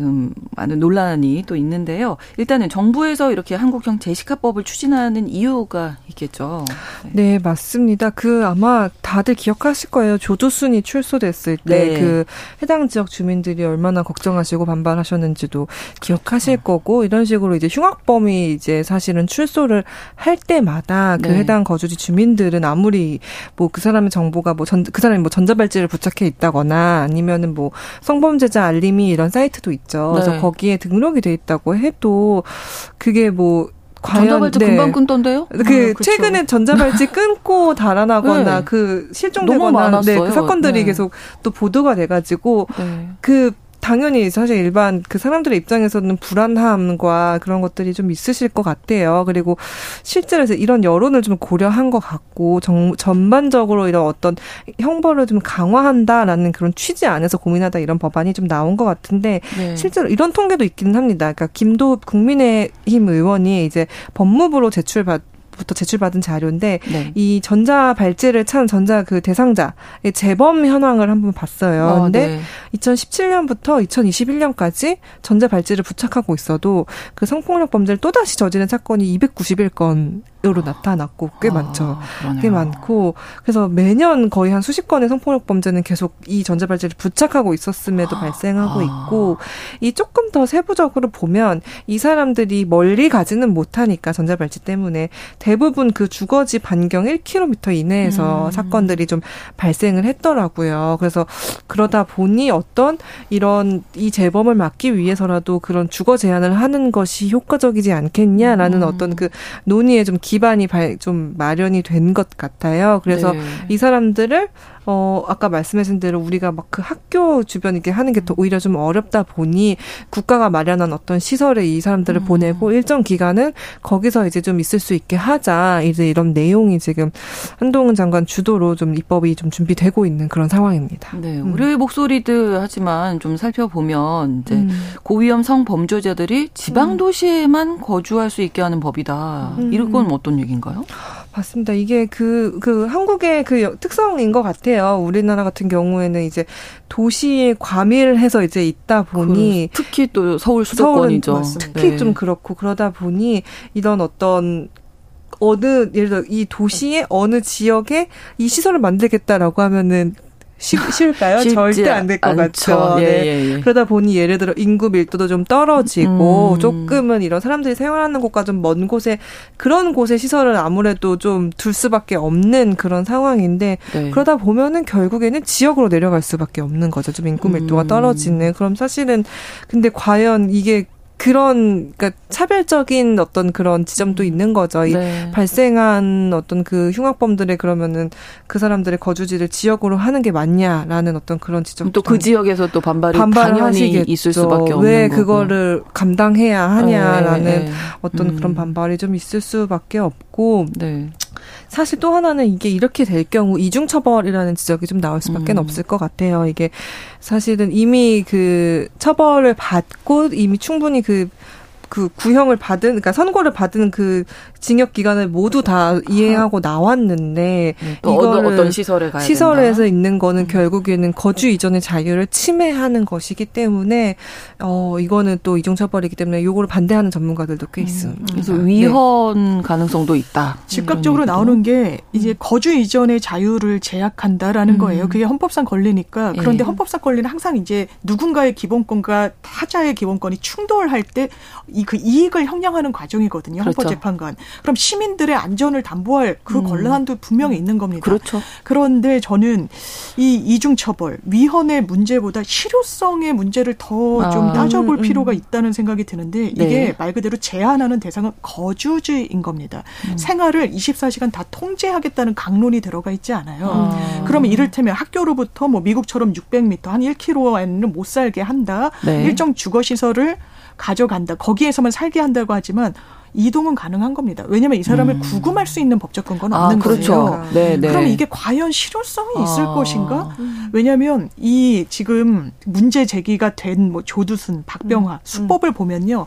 지금 많은 논란이 또 있는데요. 일단은 정부에서 이렇게 한국형 제시카법을 추진하는 이유가 있겠죠. 네, 맞습니다. 그 아마 다들 기억하실 거예요. 조두순이 출소됐을 때그 네. 그 해당 지역 주민들이 얼마나 걱정하시고 반발하셨는지도 기억하실 어. 거고 이런 식으로 이제 흉악범이 이제 사실은 출소를 할 때마다 그 네. 해당 거주지 주민들은 아무리 뭐 그 사람의 정보가 뭐 전 그 사람이 뭐 전자발찌를 부착해 있다거나 아니면은 뭐 성범죄자 알림이 이런 사이트도 있 죠. 네. 그래서 거기에 등록이 돼 있다고 해도 그게 뭐 과연 전자발찌 네. 금방 끊던데요? 그 아, 그렇죠. 최근에 전자발찌 <laughs> 끊고 달아나거나 네. 그 실종되거나 네, 그 사건들이 네. 계속 또 보도가 돼가지고 네. 그 당연히 사실 일반 그 사람들의 입장에서는 불안함과 그런 것들이 좀 있으실 것 같아요. 그리고 실제로 이런 여론을 좀 고려한 것 같고 정, 전반적으로 이런 어떤 형벌을 좀 강화한다라는 그런 취지 안에서 고민하다 이런 법안이 좀 나온 것 같은데 네. 실제로 이런 통계도 있기는 합니다. 그러니까 김도 국민의힘 의원이 이제 법무부로 제출받 부터 제출받은 자료인데 네. 이 전자 발찌를 찬 전자 그 대상자 재범 현황을 한번 봤어요. 어, 근데 네. 2017년부터 2021년까지 전자 발찌를 부착하고 있어도 그 성폭력 범죄를 또다시 저지른 사건이 291건 으로 나타났고 꽤 아, 많죠. 그러네요. 꽤 많고 그래서 매년 거의 한 수십 건의 성폭력 범죄는 계속 이 전자발찌를 부착하고 있었음에도 아, 발생하고 있고 이 조금 더 세부적으로 보면 이 사람들이 멀리 가지는 못하니까 전자발찌 때문에 대부분 그 주거지 반경 1km 이내에서 음. 사건들이 좀 발생을 했더라고요. 그래서 그러다 보니 어떤 이런 이 재범을 막기 위해서라도 그런 주거 제한을 하는 것이 효과적이지 않겠냐라는 음. 어떤 그 논의에 좀 기반이 발, 좀 마련이 된 것 같아요. 그래서 네. 이 사람들을 어, 아까 말씀하신 대로 우리가 막 그 학교 주변 이렇게 하는 게 더 오히려 좀 어렵다 보니 국가가 마련한 어떤 시설에 이 사람들을 음. 보내고 일정 기간은 거기서 이제 좀 있을 수 있게 하자. 이제 이런 내용이 지금 한동훈 장관 주도로 좀 입법이 좀 준비되고 있는 그런 상황입니다. 네. 음. 우리의 목소리들 하지만 좀 살펴보면 이제 음. 고위험 성범죄자들이 지방 음. 도시에만 거주할 수 있게 하는 법이다. 음. 이런 건 어떤 얘기인가요? 맞습니다. 이게 그, 그 한국의 그 특성인 것 같아요. 우리나라 같은 경우에는 이제 도시에 과밀해서 이제 있다 보니. 그, 특히 또 서울 수도권이죠. 특히 네. 좀 그렇고 그러다 보니 이런 어떤 어느 예를 들어 이 도시의 어느 지역에 이 시설을 만들겠다라고 하면은 쉬, 쉬울까요? <laughs> 절대 안 될 것 같죠. 예, 네. 예, 예. 그러다 보니 예를 들어 인구 밀도도 좀 떨어지고 음. 조금은 이런 사람들이 생활하는 곳과 좀 먼 곳에 그런 곳에 시설을 아무래도 좀 둘 수밖에 없는 그런 상황인데 네. 그러다 보면은 결국에는 지역으로 내려갈 수밖에 없는 거죠. 좀 인구 밀도가 음. 떨어지는. 그럼 사실은 근데 과연 이게 그런 그러니까 차별적인 어떤 그런 지점도 있는 거죠. 이 네. 발생한 어떤 그 흉악범들의 그러면은 그 사람들의 거주지를 지역으로 하는 게 맞냐라는 어떤 그런 지점 또그 지역에서 또 반발이 당연히 하시겠죠. 있을 수밖에 없는 왜 그거를 감당해야 하냐라는 네, 네. 어떤 음. 그런 반발이 좀 있을 수밖에 없고 네. 사실 또 하나는 이게 이렇게 될 경우 이중 처벌이라는 지적이 좀 나올 수밖에 음. 없을 것 같아요. 이게 사실은 이미 그 처벌을 받고 이미 충분히 그그 구형을 받은 그러니까 선고를 받은 그 징역 기간을 모두 다 이해하고 나왔는데 음, 이거를 어떤 시설에 가야 시설에서 된다? 있는 거는 음. 결국에는 거주 이전의 자유를 침해하는 것이기 때문에 어 이거는 또 이중 처벌이기 때문에 요거를 반대하는 전문가들도 꽤 음. 있습니다. 그래서 위헌 네. 가능성도 있다. 즉각적으로 나오는 게 이제 거주 이전의 자유를 제약한다라는 음. 거예요. 그게 헌법상 권리니까 그런데 네. 헌법상 권리는 항상 이제 누군가의 기본권과 타자의 기본권이 충돌할 때 이 그 이익을 형량하는 과정이거든요. 그렇죠. 헌법재판관. 그럼 시민들의 안전을 담보할 그 음. 권한도 분명히 있는 겁니다. 그렇죠. 그런데 저는 이 이중 처벌 위헌의 문제보다 실효성의 문제를 더좀 아. 따져볼 음, 음. 필요가 있다는 생각이 드는데 이게 네. 말 그대로 제한하는 대상은 거주지인 겁니다. 음. 생활을 24시간 다 통제하겠다는 강론이 들어가 있지 않아요. 아. 그러면 이를테면 학교로부터 뭐 미국처럼 600m 한 1km에는 못 살게 한다. 네. 일정 주거 시설을 가져간다. 거기에서만 살게 한다고 하지만 이동은 가능한 겁니다. 왜냐하면 이 사람을 음. 구금할 수 있는 법적 근거는 아, 없는 그렇죠. 거예요. 네, 네. 그러면 이게 과연 실효성이 있을 아. 것인가? 왜냐하면 이 지금 문제 제기가 된 뭐 조두순, 박병화 음. 수법을 보면요.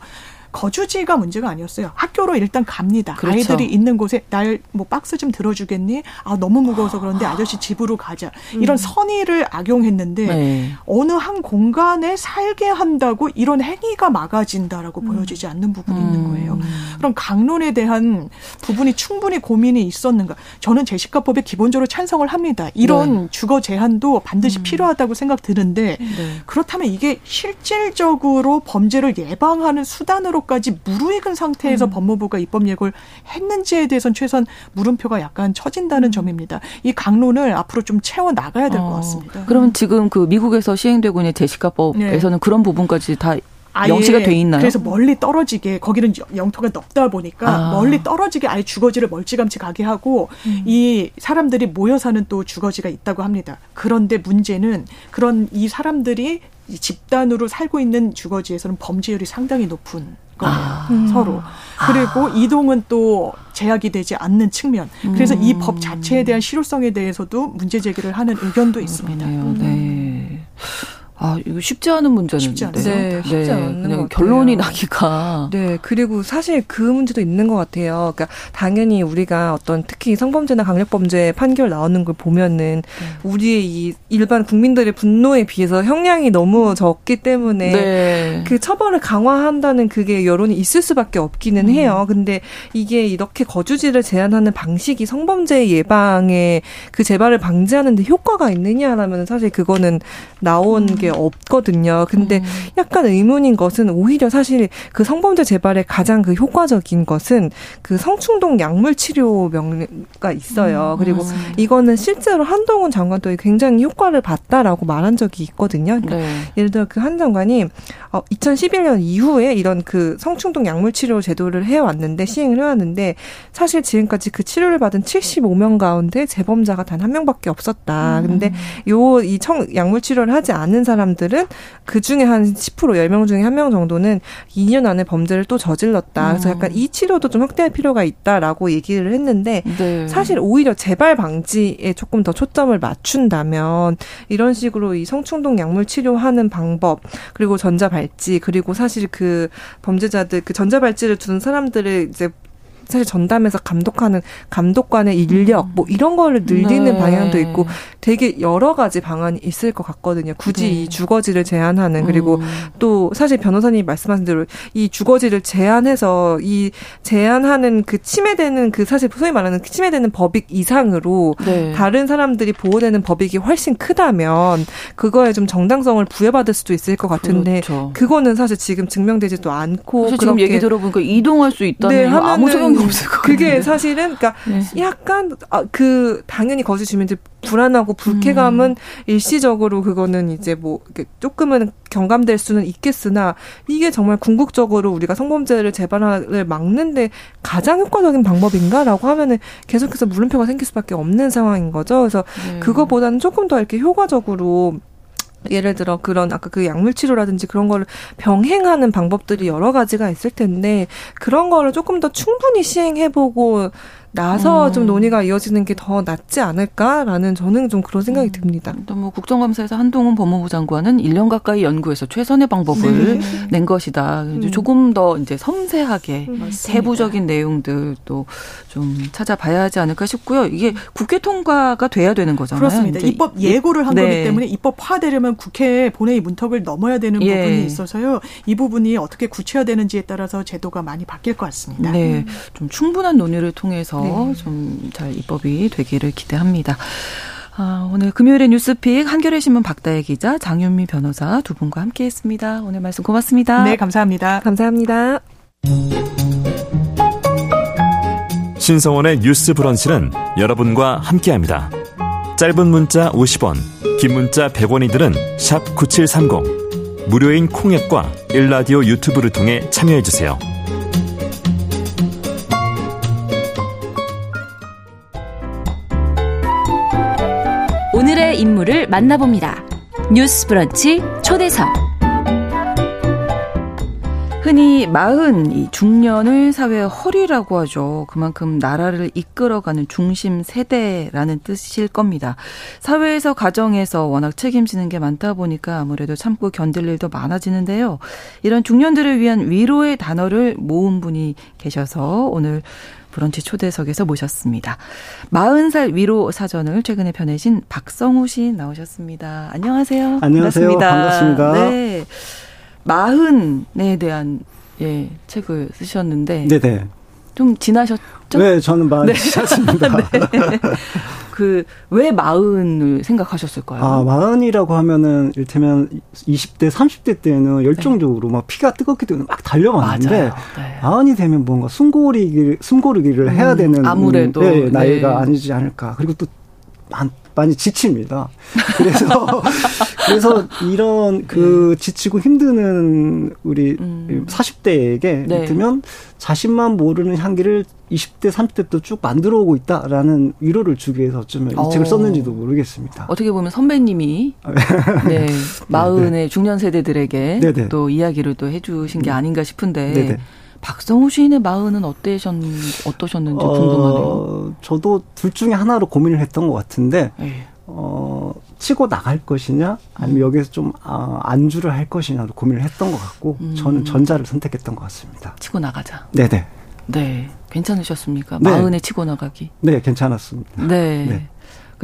거주지가 문제가 아니었어요. 학교로 일단 갑니다. 그렇죠. 아이들이 있는 곳에 날 뭐 박스 좀 들어주겠니? 아 너무 무거워서 그런데 아저씨 집으로 가자. 이런 음. 선의를 악용했는데 네. 어느 한 공간에 살게 한다고 이런 행위가 막아진다라고 음. 보여지지 않는 부분이 음. 있는 거예요. 그럼 강론에 대한 부분이 충분히 고민이 있었는가? 저는 제시카법에 기본적으로 찬성을 합니다. 이런 네. 주거 제한도 반드시 음. 필요하다고 생각 드는데 네. 그렇다면 이게 실질적으로 범죄를 예방하는 수단으로 까지 무르익은 상태에서 음. 법무부가 입법 예고를 했는지에 대해서는 최소한 물음표가 약간 처진다는 음. 점입니다. 이 강론을 앞으로 좀 채워 나가야 될것 어, 같습니다. 그러면 지금 그 미국에서 시행되고 있는 제시카법에서는 네. 그런 부분까지 다 영시가 돼 있나요? 그래서 멀리 떨어지게 거기는 영토가 넓다 보니까 아. 멀리 떨어지게 아예 주거지를 멀찌감치 가게 하고 음. 이 사람들이 모여 사는 또 주거지가 있다고 합니다. 그런데 문제는 그런 이 사람들이 집단으로 살고 있는 주거지에서는 범죄율이 상당히 높은 거예요. 아. 서로. 그리고 아. 이동은 또 제약이 되지 않는 측면. 그래서 음. 이법 자체에 대한 실효성에 대해서도 문제 제기를 하는 의견도 있습니다. 음. 네. 아, 이거 쉽지 않은 문제는 쉽지 않아요. 네, 쉽지 네, 않은 그냥 결론이 나기가. 네, 그리고 사실 그 문제도 있는 것 같아요. 그러니까 당연히 우리가 어떤 특히 성범죄나 강력범죄 판결 나오는 걸 보면은 네. 우리의 이 일반 국민들의 분노에 비해서 형량이 너무 적기 때문에 네. 그 처벌을 강화한다는 그게 여론이 있을 수밖에 없기는 음. 해요. 근데 이게 이렇게 거주지를 제한하는 방식이 성범죄 예방에 그 재발을 방지하는데 효과가 있느냐라면 사실 그거는 나온 음. 게 없거든요. 근데 음. 약간 의문인 것은 오히려 사실 그 성범죄 재발에 가장 그 효과적인 것은 그 성충동 약물 치료 명가 있어요. 음. 그리고 음. 이거는 실제로 한동훈 장관도 굉장히 효과를 봤다라고 말한 적이 있거든요. 그러니까 네. 예를 들어 그 한 장관이 어 2011년 이후에 이런 그 성충동 약물 치료 제도를 해 왔는데 시행을 해 왔는데 사실 지금까지 그 치료를 받은 75명 가운데 재범자가 단 한 명밖에 없었다. 음. 근데 요 이 청 약물 치료를 하지 않은 사람 사람들은 그 중에 한 10% 10명 중에 한 명 정도는 2년 안에 범죄를 또 저질렀다. 그래서 약간 이 치료도 좀 확대할 필요가 있다라고 얘기를 했는데 네. 사실 오히려 재발 방지에 조금 더 초점을 맞춘다면 이런 식으로 이 성충동 약물 치료하는 방법 그리고 전자발찌 그리고 사실 그 범죄자들 그 전자발찌를 두는 사람들을 이제 사실 전담해서 감독하는 감독관의 인력 뭐 이런 거를 늘리는 네. 방향도 있고 되게 여러 가지 방안이 있을 것 같거든요. 굳이 네. 이 주거지를 제한하는 그리고 음. 또 사실 변호사님 말씀하신 대로 이 주거지를 제한해서 이 제한하는 그 침해되는 그 사실 소위 말하는 그 침해되는 법익 이상으로 네. 다른 사람들이 보호되는 법익이 훨씬 크다면 그거에 좀 정당성을 부여받을 수도 있을 것 같은데 그렇죠. 그거는 사실 지금 증명되지도 않고 사실 지금 얘기 들어보니까 이동할 수 있다는 네, 아무 소용 이 없을 것 그게 사실은 그러니까 네. 약간 아, 그 당연히 거주 주민들 불안하고 불쾌감은 음. 일시적으로 그거는 이제 뭐 조금은 경감될 수는 있겠으나 이게 정말 궁극적으로 우리가 성범죄를 재발을 막는데 가장 효과적인 방법인가라고 하면은 계속해서 물음표가 생길 수밖에 없는 상황인 거죠. 그래서 네. 그거보다는 조금 더 이렇게 효과적으로 예를 들어 그런 아까 그 약물 치료라든지 그런 거를 병행하는 방법들이 여러 가지가 있을 텐데 그런 거를 조금 더 충분히 시행해보고 나서 음. 좀 논의가 이어지는 게 더 낫지 않을까라는 저는 좀 그런 생각이 음. 듭니다. 뭐 국정감사에서 한동훈 법무부 장관은 1년 가까이 연구해서 최선의 방법을 네. 낸 것이다. 음. 조금 더 이제 섬세하게 음, 세부적인 내용들 도좀 찾아봐야 하지 않을까 싶고요. 이게 국회 통과가 돼야 되는 거잖아요. 그렇습니다. 입법 예고를 한 네. 거기 때문에 입법화되려면 국회 본회의 문턱을 넘어야 되는 예. 부분이 있어서요. 이 부분이 어떻게 구체화되는지에 따라서 제도가 많이 바뀔 것 같습니다. 네, 좀 충분한 논의를 통해서 네. 좀잘 입법이 되기를 기대합니다. 아, 오늘 금요일의 뉴스픽 한겨레 신문 박다혜 기자, 장윤미 변호사 두 분과 함께했습니다. 오늘 말씀 고맙습니다. 네, 감사합니다. 감사합니다. 신성원의 뉴스 브런치는 여러분과 함께합니다. 짧은 문자 50원, 긴 문자 100원이들은 샵 9730. 무료인 콩앱과 일라디오 유튜브를 통해 참여해 주세요. 인물을 만나봅니다. 뉴스 브런치 초대석. 흔히 마흔 이 중년을 사회의 허리라고 하죠. 그만큼 나라를 이끌어가는 중심 세대라는 뜻일 겁니다. 사회에서 가정에서 워낙 책임지는 게 많다 보니까 아무래도 참고 견딜 일도 많아지는데요. 이런 중년들을 위한 위로의 단어를 모은 분이 계셔서 오늘 브런치 초대석에서 모셨습니다. 40살 위로 사전을 최근에 펴내신 박성우 시 나오셨습니다. 안녕하세요. 안녕하세요. 반갑습니다. 반갑습니다. 네. 마흔에 대한 예, 책을 쓰셨는데 네네. 좀 지나셨죠? 네, 저는 마흔 네. 지났습니다. <laughs> 네. 그왜 마흔을 생각하셨을까요? 아, 마흔이라고 하면은 일테면 20대, 30대 때는 열정적으로 네. 막 피가 뜨겁기 때문에 막 달려갔는데 네. 마흔이 되면 뭔가 숨고르기를 숨고르기를 음, 해야 되는 아무래도 네, 나이가 네. 아니지 않을까. 그리고 또 많이 지칩니다. 그래서 <laughs> 그래서 이런 그 네. 지치고 힘드는 우리 음. 40대에게 네. 들면 자신만 모르는 향기를 20대, 30대 또 쭉 만들어 오고 있다라는 위로를 주기 위해서 어쩌면 이 책을 어. 썼는지도 모르겠습니다. 어떻게 보면 선배님이 <laughs> 네, 마흔의 네. 중년 세대들에게 네네. 네. 또 이야기를 또 해주신 게 음. 아닌가 싶은데 네네. 박성우 시인의 마흔은 어때셨, 어떠셨는지 궁금하네요. 어, 저도 둘 중에 하나로 고민을 했던 것 같은데, 네. 어, 치고 나갈 것이냐, 아니면 음. 여기서 좀, 아, 안주를 할 것이냐도 고민을 했던 것 같고, 음. 저는 전자를 선택했던 것 같습니다. 치고 나가자. 네네. 네. 괜찮으셨습니까? 네. 마흔에 치고 나가기. 네, 괜찮았습니다. 네. 네.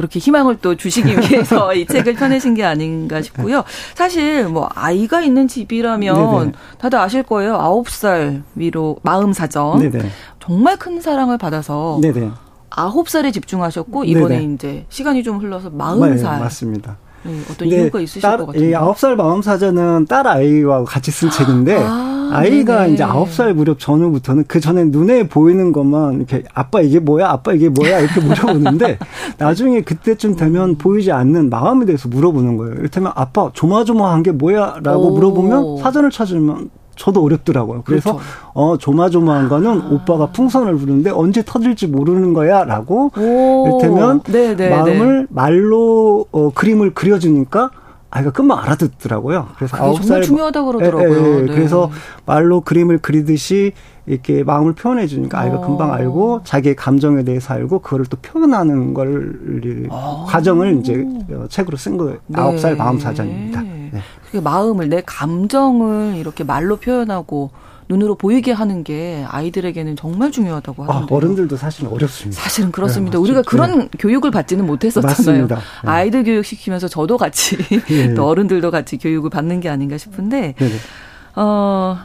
그렇게 희망을 또 주시기 <laughs> 위해서 이 책을 펴내신 게 아닌가 싶고요. 사실 뭐 아이가 있는 집이라면 네네. 다들 아실 거예요. 아홉 살 위로 마음 네네. 정말 큰 사랑을 받아서 네네. 아홉 살에 집중하셨고 이번에 네네. 이제 시간이 좀 흘러서 마흔 살 네, 맞습니다. 네, 어떤 이유가 있으실 딸, 것 같아요. 아홉 살 마음 사전은 딸 아이와 같이 쓴 책인데 아. 네네. 이제 아홉 살 무렵 전후부터는 그 전에 눈에 보이는 것만 이렇게 아빠 이게 뭐야? 아빠 이게 뭐야? 이렇게 물어보는데 <laughs> 나중에 그때쯤 되면 보이지 않는 마음에 대해서 물어보는 거예요. 이를테면 아빠 조마조마한 게 뭐야? 라고 물어보면 사전을 찾으면 저도 어렵더라고요. 그래서 그렇죠. 어 조마조마한 거는 아. 오빠가 풍선을 부르는데 언제 터질지 모르는 거야라고 이를테면 네네 네, 마음을 네. 말로 어, 그림을 그려주니까 아이가 금방 알아듣더라고요. 그래서 살 정말 중요하다고 그러더라고요. 예, 예, 네. 그래서 말로 그림을 그리듯이 이렇게 마음을 표현해 주니까 아이가 어. 금방 알고 자기의 감정에 대해서 알고 그거를 또 표현하는 걸 어. 과정을 이제 책으로 쓴 거예요. 아홉 살 마음 사전입니다. 네. 그 마음을 내 감정을 이렇게 말로 표현하고 눈으로 보이게 하는 게 아이들에게는 정말 중요하다고 하던데. 아, 어른들도 사실 어렵습니다. 사실은 그렇습니다. 네, 우리가 그런 네. 교육을 받지는 못했었잖아요. 네. 아이들 교육 시키면서 저도 같이 네. <laughs> 또 어른들도 같이 교육을 받는 게 아닌가 싶은데 네, 네. 어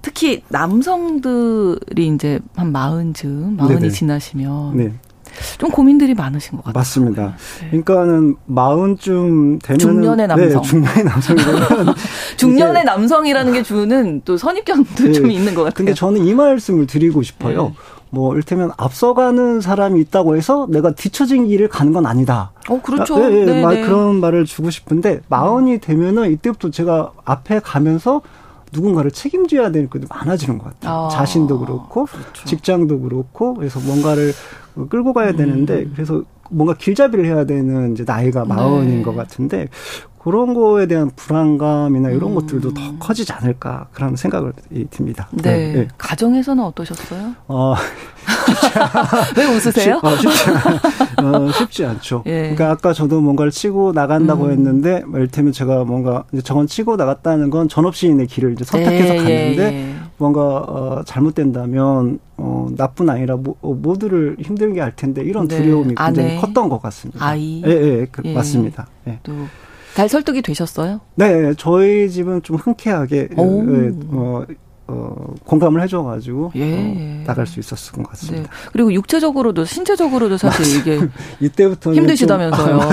특히 남성들이 이제 한 마흔쯤 마흔이 지나시면 좀 고민들이 많으신 것 같아요. 맞습니다. 네. 그러니까는 마흔쯤 되면 중년의 남성. 네, 중년의 남성이면 <laughs> 중년의 남성이라는 게 주는 또 선입견도 네. 좀 있는 것 같아요. 근데 저는 이 말씀을 드리고 싶어요. 네. 뭐 일테면 앞서가는 사람이 있다고 해서 내가 뒤처진 길을 가는 건 아니다. 어 그렇죠. 아, 네, 네, 말, 그런 말을 주고 싶은데 마흔이 되면은 이때부터 제가 앞에 가면서 누군가를 책임져야 되는 것도 많아지는 것 같아요. 아, 자신도 그렇고 그렇죠. 직장도 그렇고 그래서 뭔가를 끌고 가야 되는데 음. 그래서 뭔가 길잡이를 해야 되는 이제 나이가 마흔인 네. 것 같은데 그런 거에 대한 불안감이나 이런 음. 것들도 더 커지지 않을까 그런 생각을 듭니다. 네. 네. 네. 가정에서는 어떠셨어요? 어, <laughs> <laughs> 왜 웃으세요? 쉽, 어, 쉽지, 어, 쉽지 않죠. 예. 그러니까 아까 저도 뭔가를 치고 나간다고 음. 했는데 뭐 이를테면 제가 뭔가 이제 저건 치고 나갔다는 건 전업시인의 길을 이제 선택해서 예, 갔는데 예, 예. 뭔가 어, 잘못된다면 어, 나쁜 아이라 모, 어, 모두를 힘들게 할 텐데 이런 네. 두려움이 굉장히 아내. 컸던 것 같습니다. 아이. 예, 예, 그, 예. 맞습니다. 예. 또. 잘 설득이 되셨어요? 네, 저희 집은 좀 흔쾌하게 예, 어, 어, 공감을 해줘가지고 예. 어, 나갈 수 있었을 것 같습니다. 네. 그리고 육체적으로도 신체적으로도 사실 이게 <laughs> 이때부터 힘드시다면서요. 아,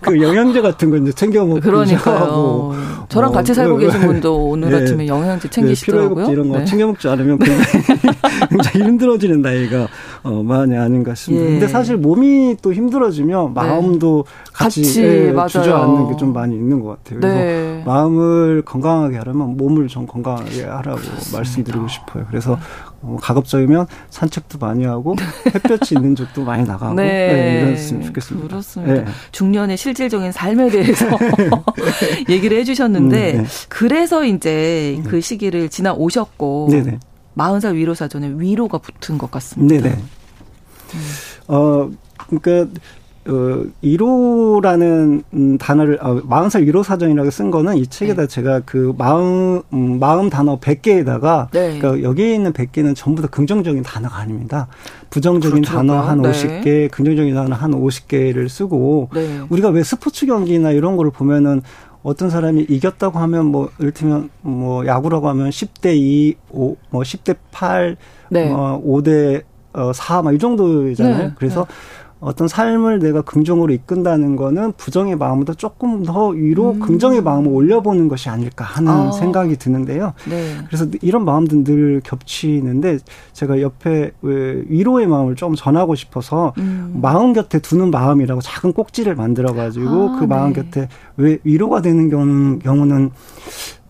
그 영양제 같은 거 이제 챙겨 먹고 그러니까요. 저랑 어, 같이 살고 그, 계신 분도 오늘 네. 아침에 영양제 네, 챙기시더라고요. 네, 이런 거 네. 챙겨 먹지 않으면 굉장히, <laughs> <laughs> 굉장히 힘들어지는 나이가 어, 많이 아닌가 싶습니다. 예. 근데 사실 몸이 또 힘들어지면 네. 마음도 같이, 같이 예, 주저앉는 게 좀 많이 있는 것 같아요. 그래서 네. 마음을 건강하게 하려면 몸을 좀 건강하게 하라고 맞습니다. 말씀드리고 싶어요. 그래서 어, 가급적이면 산책도 많이 하고 햇볕이 있는 쪽도 많이 나가고 네. 네, 이랬으면 좋겠습니다. 그렇습니다. 네. 중년의 실질적인 삶에 대해서 <laughs> <laughs> 얘기를 해주셨는데 음, 네. 그래서 이제 그 시기를 지나 오셨고 네네. 40살 위로 사 전에 위로가 붙은 것 같습니다. 네네. 음. 어 그러니까 어, 1호라는 음, 단어를, 어, 40살 1호 사전이라고 쓴 거는 이 책에다 네. 제가 그 마음, 음, 마음 단어 100개에다가, 네. 그러니까 여기에 있는 100개는 전부 다 긍정적인 단어가 아닙니다. 부정적인 그렇더라고요. 단어 한 네. 50개, 긍정적인 단어 한 50개를 쓰고, 네. 우리가 왜 스포츠 경기나 이런 거를 보면은 어떤 사람이 이겼다고 하면 뭐, 이를테면 뭐, 야구라고 하면 10대 2, 5, 뭐 10대 8, 네. 뭐 5대 어, 4, 막 이 정도잖아요. 네. 그래서 네. 어떤 삶을 내가 긍정으로 이끈다는 거는 부정의 마음보다 조금 더 위로 음. 긍정의 마음을 올려보는 것이 아닐까 하는 아. 생각이 드는데요. 네. 그래서 이런 마음들 늘 겹치는데 제가 옆에 위로의 마음을 좀 전하고 싶어서 음. 마음 곁에 두는 마음이라고 작은 꼭지를 만들어가지고 아, 그 마음 네. 곁에 왜 위로가 되는 경우는, 경우는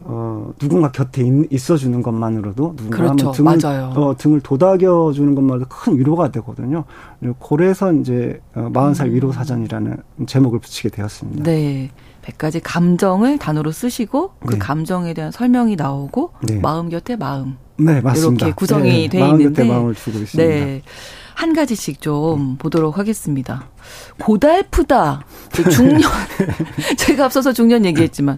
어, 누군가 곁에 있, 어주는 것만으로도 누군가 그렇죠. 등을, 맞아요. 어, 등을 도닥여 주는 것만으로도 큰 위로가 되거든요. 그래서 이제 어, 40살 음. 위로 사전이라는 제목을 붙이게 되었습니다. 네. 100가지 감정을 단어로 쓰시고 그 네. 감정에 대한 설명이 나오고 네. 마음 곁에 마음. 네, 맞습니다. 이렇게 구성이 네, 돼 마음 있는데 곁에 마음을 주고 있습니다. 네. 한 가지씩 좀 보도록 하겠습니다. 고달프다. 중년. <laughs> <laughs> 제가 앞서서 중년 얘기했지만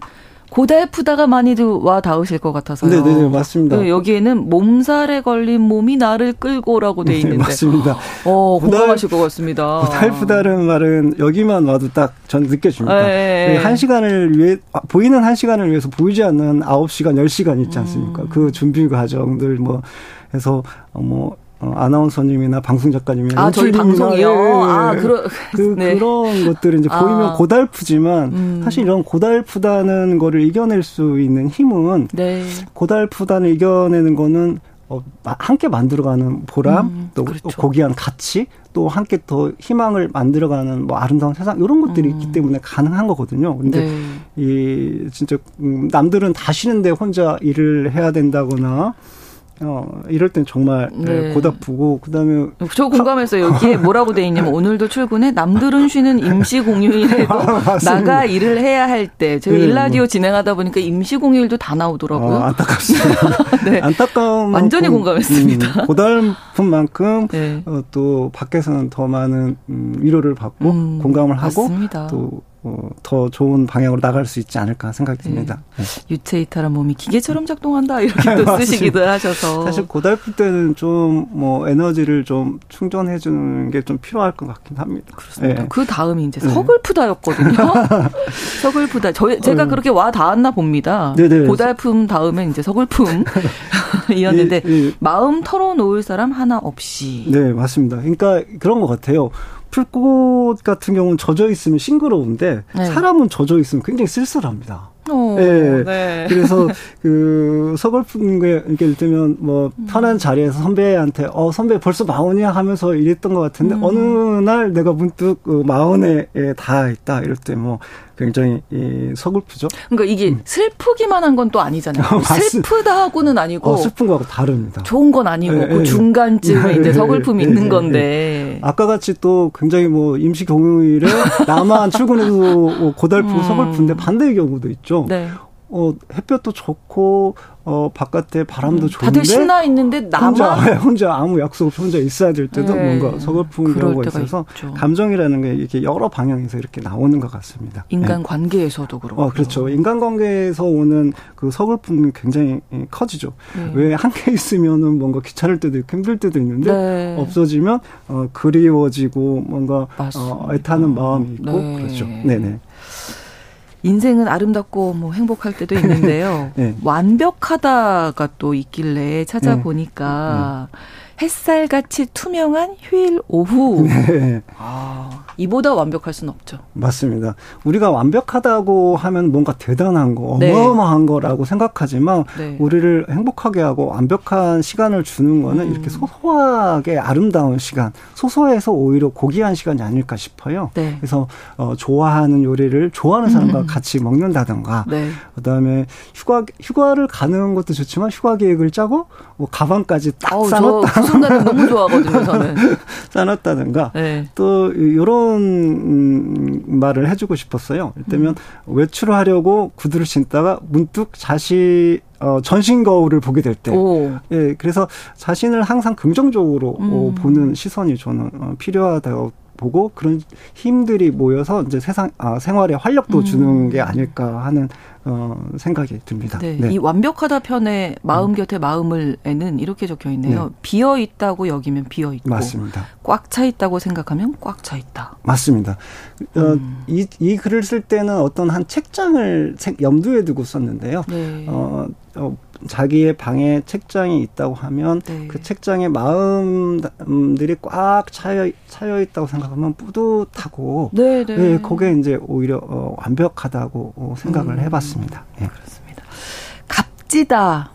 고달프다가 많이들 와 닿으실 것 같아서요. 네네 네, 맞습니다. 네, 여기에는 몸살에 걸린 몸이 나를 끌고라고 돼 네, 있는데. 네, 맞습니다. 어, 공감하실 것 같습니다. 고달프다는 말은 여기만 와도 딱 전 느껴집니다. 네. 한 시간을 위해 아, 보이는 한 시간을 위해서 보이지 않는 9시간, 10시간 있지 않습니까? 음. 그 준비 과정들 뭐 해서 뭐 어, 아나운서님이나 방송 작가님이나 아 저희 방송이요. 예, 예. 아 그러 그 네. 그런 것들을 이제 아. 보이면 고달프지만 음. 사실 이런 고달프다는 거를 이겨낼 수 있는 힘은 네. 고달프다는 이겨내는 거는 어, 함께 만들어가는 보람, 음, 또 그렇죠. 고귀한 가치, 또 함께 더 희망을 만들어가는 뭐 아름다운 세상 이런 것들이 음. 있기 때문에 가능한 거거든요. 근데 네. 이 진짜 음, 남들은 다 쉬는데 혼자 일을 해야 된다거나 어, 이럴 땐 정말 네. 고답고 그다음에 저 공감해서 여기에 뭐라고 돼 있냐면 <laughs> 오늘도 출근해 남들은 쉬는 임시 공휴일에도 <laughs> 아, 나가 일을 해야 할때 저희 네, 일라디오 뭐. 진행하다 보니까 임시 공휴일도 다 나오더라고요. 아, 안타깝습니다. <laughs> 네. 안타까운 완전히 공감했습니다. 음, 고달픈 만큼 네. 어, 또 밖에서는 더 많은 음, 위로를 받고 음, 공감을 하고 맞습니다. 또 어, 더 좋은 방향으로 나갈 수 있지 않을까 생각이 네. 듭니다. 네. 유체 이탈한 몸이 기계처럼 작동한다 이렇게 또 <laughs> 쓰시기도 하셔서 사실 고달플 때는 좀 뭐 에너지를 좀 충전해 주는 게 좀 필요할 것 같긴 합니다. 그렇습니다. 네. 그 다음이 이제 서글프다였거든요. <laughs> 서글프다. 저 제가 어. 그렇게 와 닿았나 봅니다. 네네. 고달픔 다음에 이제 서글픔 <laughs> 이었는데 예, 예. 마음 털어놓을 사람 하나 없이. 네 맞습니다. 그러니까 그런 것 같아요. 풀꽃 같은 경우는 젖어 있으면 싱그러운데 네. 사람은 젖어 있으면 굉장히 쓸쓸합니다. 오, 네. 네. 그래서 <laughs> 그 서글픈 게 예를 들면 뭐 편한 자리에서 선배한테 어 선배 벌써 마흔이야 하면서 이랬던 것 같은데 음. 어느 날 내가 문득 그 마흔에 다 있다 이럴 때 뭐 굉장히 이 서글프죠. 그러니까 이게 음. 슬프기만 한 건 또 아니잖아요. <laughs> 어, 슬프다하고는 아니고 어, 슬픈 거하고 다릅니다. 좋은 건 아니고 네, 그 네. 중간쯤에 이제 서글픔이 있는 건데 아까 같이 또 굉장히 뭐 임시 경유일에 나만 출근해도 고달프고 <laughs> 음. 서글픈데 반대의 경우도 있죠. 네. 어, 햇볕도 좋고 어 바깥에 바람도 음, 좋은데 다들 신나 있는데 나만 혼자, <laughs> 혼자 아무 약속 없이 혼자 있어야 될 때도 네. 뭔가 서글픈 경우가 있어서 있죠. 감정이라는 게 이렇게 여러 방향에서 이렇게 나오는 것 같습니다. 인간 네. 관계에서도 그렇고. 어 그렇죠. 인간 관계에서 오는 그 서글픔이 굉장히 커지죠. 네. 왜 함께 있으면은 뭔가 귀찮을 때도 있고 힘들 때도 있는데 네. 없어지면 어 그리워지고 뭔가 어 애타는 마음이 있고 네. 그렇죠. 네네. 인생은 아름답고 뭐 행복할 때도 있는데요. <laughs> 네. 완벽하다가 또 있길래 찾아보니까 네. 햇살같이 투명한 휴일 오후. <laughs> 네. 아, 이보다 완벽할 수는 없죠. 맞습니다. 우리가 완벽하다고 하면 뭔가 대단한 거, 네. 어마어마한 네. 거라고 생각하지만 네. 우리를 행복하게 하고 완벽한 시간을 주는 거는 음. 이렇게 소소하게 아름다운 시간, 소소해서 오히려 고귀한 시간이 아닐까 싶어요. 네. 그래서 어, 좋아하는 요리를 좋아하는 사람과 음. 같이 먹는다든가, 네. 그다음에 휴가 휴가를 가는 것도 좋지만 휴가 계획을 짜고 뭐 가방까지 딱 어, 싸놨다. 그 순간을 너무 좋아하거든요, 저는. <laughs> 싸놨다든가 네. 또 이런 음, 말을 해주고 싶었어요. 이를테면 음. 외출을 하려고 구두를 신다가 문득 자신 어, 전신 거울을 보게 될 때, 오. 예, 그래서 자신을 항상 긍정적으로 어, 음. 어, 보는 시선이 저는 어, 필요하다고 보고 그런 힘들이 모여서 이제 세상 아, 생활에 활력도 음. 주는 게 아닐까 하는 어, 생각이 듭니다. 네. 네. 이 완벽하다 편에 마음 음. 곁에 마음을에는 이렇게 적혀 있네요. 네. 비어 있다고 여기면 비어 있고 맞습니다. 꽉 차 있다고 생각하면 꽉 차 있다. 맞습니다. 어, 음. 이, 이 글을 쓸 때는 어떤 한 책장을 염두에 두고 썼는데요. 네. 어, 어, 자기의 방에 책장이 있다고 하면 네. 그 책장에 마음들이 꽉 차여 차여 있다고 생각하면 뿌듯하고 네, 네. 네 그게 이제 오히려 어, 완벽하다고 어, 생각을 음. 해봤습니다. 네. 그렇습니다. 값지다.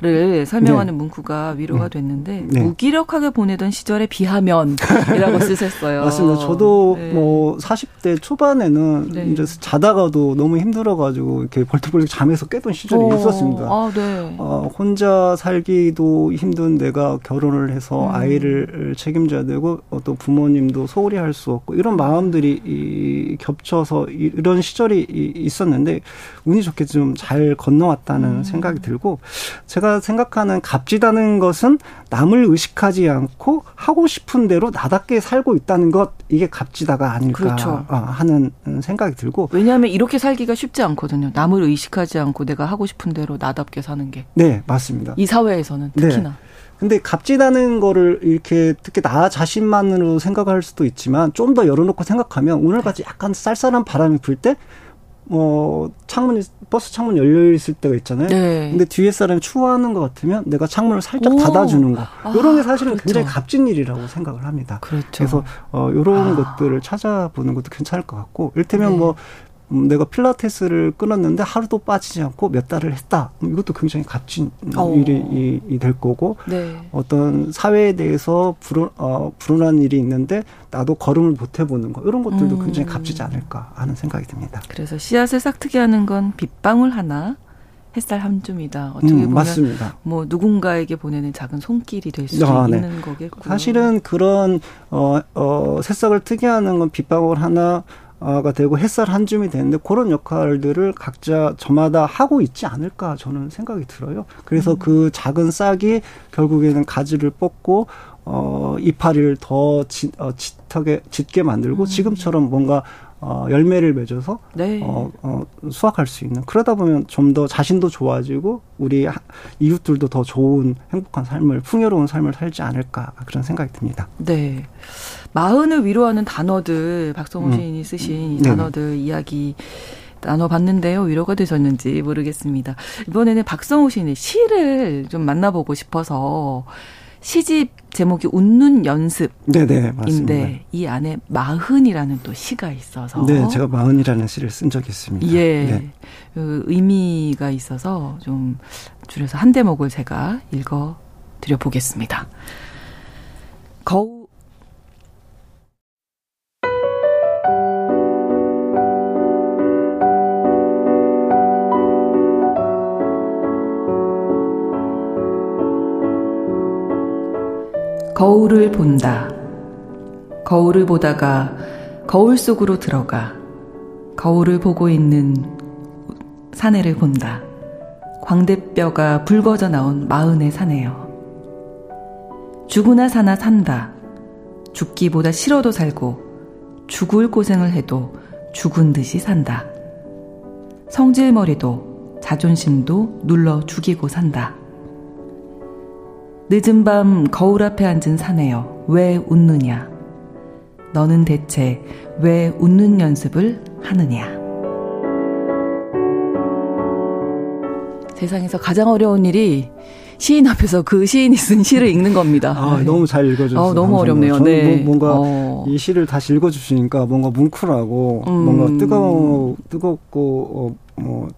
를 설명하는 네. 문구가 위로가 네. 됐는데 네. 무기력하게 보내던 시절에 비하면이라고 <laughs> 쓰셨어요. 맞습니다. 저도 네. 뭐 40대 초반에는 네. 이제 자다가도 너무 힘들어가지고 이렇게 벌떡벌떡 잠에서 깨던 시절이 오. 어. 있었습니다. 아, 네. 어, 혼자 살기도 힘든 내가 결혼을 해서 음. 아이를 책임져야 되고 또 부모님도 소홀히 할 수 없고 이런 마음들이 이, 겹쳐서 이런 시절이 있었는데 운이 좋게 좀 잘 건너왔다는 음. 생각이 들고 제가 제가 생각하는 값지다는 것은 남을 의식하지 않고 하고 싶은 대로 나답게 살고 있다는 것 이게 값지다가 아닐까 그렇죠. 아, 하는 생각이 들고 왜냐하면 이렇게 살기가 쉽지 않거든요. 남을 의식하지 않고 내가 하고 싶은 대로 나답게 사는 게. 네, 맞습니다. 이 사회에서는 특히나. 네. 근데 값지다는 거를 이렇게 특히 나 자신만으로 생각할 수도 있지만 좀 더 열어놓고 생각하면 오늘같이 약간 쌀쌀한 바람이 불때 뭐 창문이 버스 창문 열려 있을 때가 있잖아요. 네. 근데 뒤에 사람이 추워하는 것 같으면 내가 창문을 살짝 오. 닫아주는 거. 아, 이런 게 사실은 그렇죠. 굉장히 값진 일이라고 생각을 합니다. 그렇죠. 그래서 어 이런 아. 것들을 찾아보는 것도 괜찮을 것 같고, 일테면 네. 뭐 음, 내가 필라테스를 끊었는데 하루도 빠지지 않고 몇 달을 했다. 음, 이것도 굉장히 값진 오. 어. 일이 될 거고 네. 어떤 사회에 대해서 불운, 어, 불운한 일이 있는데 나도 걸음을 못 해보는 거 이런 것들도 음. 굉장히 값지지 않을까 하는 생각이 듭니다. 그래서 씨앗을 싹트게 하는 건 빗방울 하나 햇살 한 줌이다. 어떻게 음, 보면 맞습니다. 뭐 누군가에게 보내는 작은 손길이 될수 아, 네. 있는 거겠고. 사실은 그런 어, 어, 새싹을 트게 하는 건 빗방울 하나 가 되고 햇살 한 줌이 되는데 그런 역할들을 각자 저마다 하고 있지 않을까 저는 생각이 들어요. 그래서 음. 그 작은 싹이 결국에는 가지를 뽑고 어 이파리를 더 짙, 어, 짙게 짙게 만들고 음. 지금처럼 뭔가 어, 열매를 맺어서 네. 어, 어, 수확할 수 있는 그러다 보면 좀 더 자신도 좋아지고 우리 이웃들도 더 좋은 행복한 삶을 풍요로운 삶을 살지 않을까 그런 생각이 듭니다. 네. 마흔을 위로하는 단어들 박성호 음. 시인이 쓰신 이 네. 단어들 네. 이야기 나눠봤는데요. 위로가 되셨는지 모르겠습니다. 이번에는 박성호 시인의 시를 좀 만나보고 싶어서 시집 제목이 웃는 연습인데 네네, 맞습니다. 이 안에 마흔이라는 또 시가 있어서 네, 제가 마흔이라는 시를 쓴 적이 있습니다. 예, 네. 그 의미가 있어서 좀 줄여서 한 대목을 제가 읽어 드려 보겠습니다. 거울 거울을 본다. 거울을 보다가 거울 속으로 들어가 거울을 보고 있는 사내를 본다. 광대뼈가 붉어져 나온 마흔의 사내요. 죽으나 사나 산다. 죽기보다 싫어도 살고 죽을 고생을 해도 죽은 듯이 산다. 성질머리도 자존심도 눌러 죽이고 산다. 늦은 밤 거울 앞에 앉은 사내여 왜 웃느냐? 너는 대체 왜 웃는 연습을 하느냐? 세상에서 가장 어려운 일이 시인 앞에서 그 시인이 쓴 시를 읽는 겁니다. 아, 네. 너무 잘 읽어주셔서 아, 너무 어렵네요. 네. 뭐, 뭔가 어. 이 시를 다시 읽어주시니까 뭔가 뭉클하고 음. 뭔가 뜨거워 뜨겁고 어, 뭐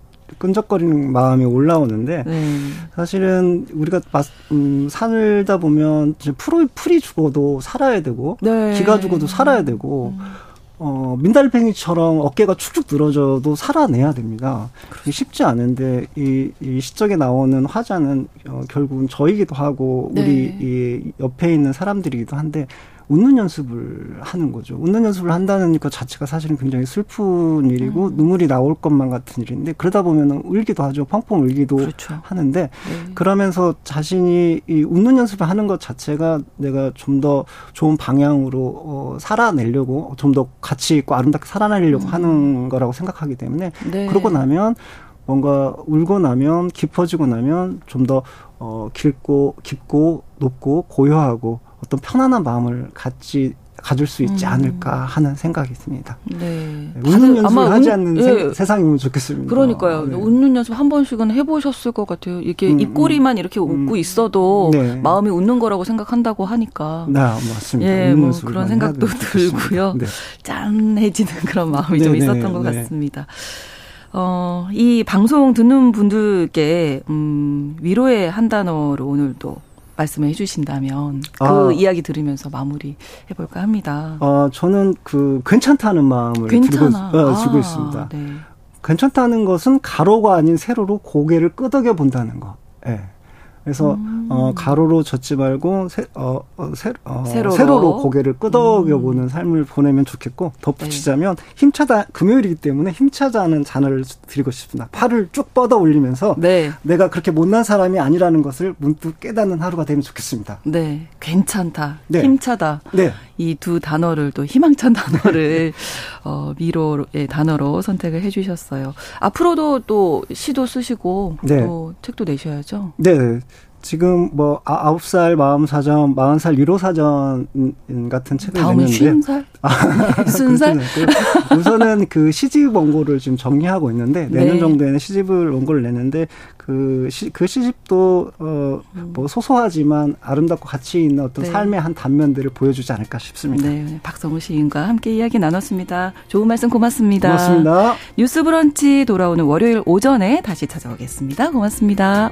끈적거리는 마음이 올라오는데 네. 사실은 우리가 마, 음, 살다 보면 풀이 풀이 죽어도 살아야 되고 네. 기가 죽어도 살아야 되고 어, 민달팽이처럼 어깨가 축축 늘어져도 살아내야 됩니다. 이게 쉽지 않은데 이, 이 시적에 나오는 화자는 어, 결국은 저이기도 하고 네. 우리 이 옆에 있는 사람들이기도 한데 웃는 연습을 하는 거죠. 웃는 연습을 한다는 것 자체가 사실은 굉장히 슬픈 일이고 음. 눈물이 나올 것만 같은 일인데 그러다 보면은 울기도 하죠. 펑펑 울기도 그렇죠. 하는데 네. 그러면서 자신이 이 웃는 연습을 하는 것 자체가 내가 좀 더 좋은 방향으로 어, 살아내려고 좀 더 가치 있고 아름답게 살아내려고 하는 거라고 생각하기 때문에 음. 네. 그러고 나면 뭔가 울고 나면 깊어지고 나면 좀더 어, 길고 깊고 높고 고요하고 어떤 편안한 마음을 갖지 가질 수 있지 음. 않을까 하는 생각이 듭니다. 네. 웃는 다들 연습을 하지 웃- 않는 예. 세, 세상이면 좋겠습니다. 그러니까요. 네. 웃는 연습 한 번씩은 해보셨을 것 같아요. 이게 음, 입꼬리만 이렇게 음. 웃고 있어도 네. 마음이 웃는 거라고 생각한다고 하니까 네, 맞습니다. 예, 웃는 뭐 그런 생각도. 들고요. 네. 짠해지는 <laughs> 그런 마음이 좀 네, 네, 있었던 것 네. 같습니다. 어, 이 방송 듣는 분들께 음, 위로의 한 단어로 오늘도 말씀을 해주신다면 그 아. 이야기 들으면서 마무리 해볼까 합니다. 어, 저는 그 괜찮다는 마음을 괜찮아. 들고, 어, 아, 주고 있습니다. 네. 괜찮다는 것은 가로가 아닌 세로로 고개를 끄덕여 본다는 거. 예. 그래서 음. 어, 가로로 젖지 말고 세, 어, 어, 세, 어, 세로로. 세로로. 고개를 끄덕여 음. 보는 삶을 보내면 좋겠고 네. 덧붙이자면 힘차다 금요일이기 때문에 힘차다는 잔을 드리고 싶습니다. 팔을 쭉 뻗어 올리면서 네. 내가 그렇게 못난 사람이 아니라는 것을 문득 깨닫는 하루가 되면 좋겠습니다. 네. 괜찮다. 네. 힘차다. 네. 이 두 단어를 또 희망찬 <laughs> 단어를 어 미로의 단어로 선택을 해 주셨어요. 앞으로도 또 시도 쓰시고 네. 또 책도 내셔야죠. 네. 지금 뭐 아- 아홉 살 마음 사전, 마흔 살 위로 사전 같은 책을 다음은 냈는데 쉰 살? <laughs> 순 살? 그 우선은 그 시집 원고를 지금 정리하고 있는데 내년 네. 정도에는 시집을 원고를 내는데 그, 시, 그 시집도 어뭐 소소하지만 아름답고 가치 있는 어떤 네. 삶의 한 단면들을 보여주지 않을까 싶습니다. 네, 박성우 시인과 함께 이야기 나눴습니다. 좋은 말씀 고맙습니다. 고맙습니다. 뉴스 브런치 돌아오는 월요일 오전에 다시 찾아오겠습니다. 고맙습니다.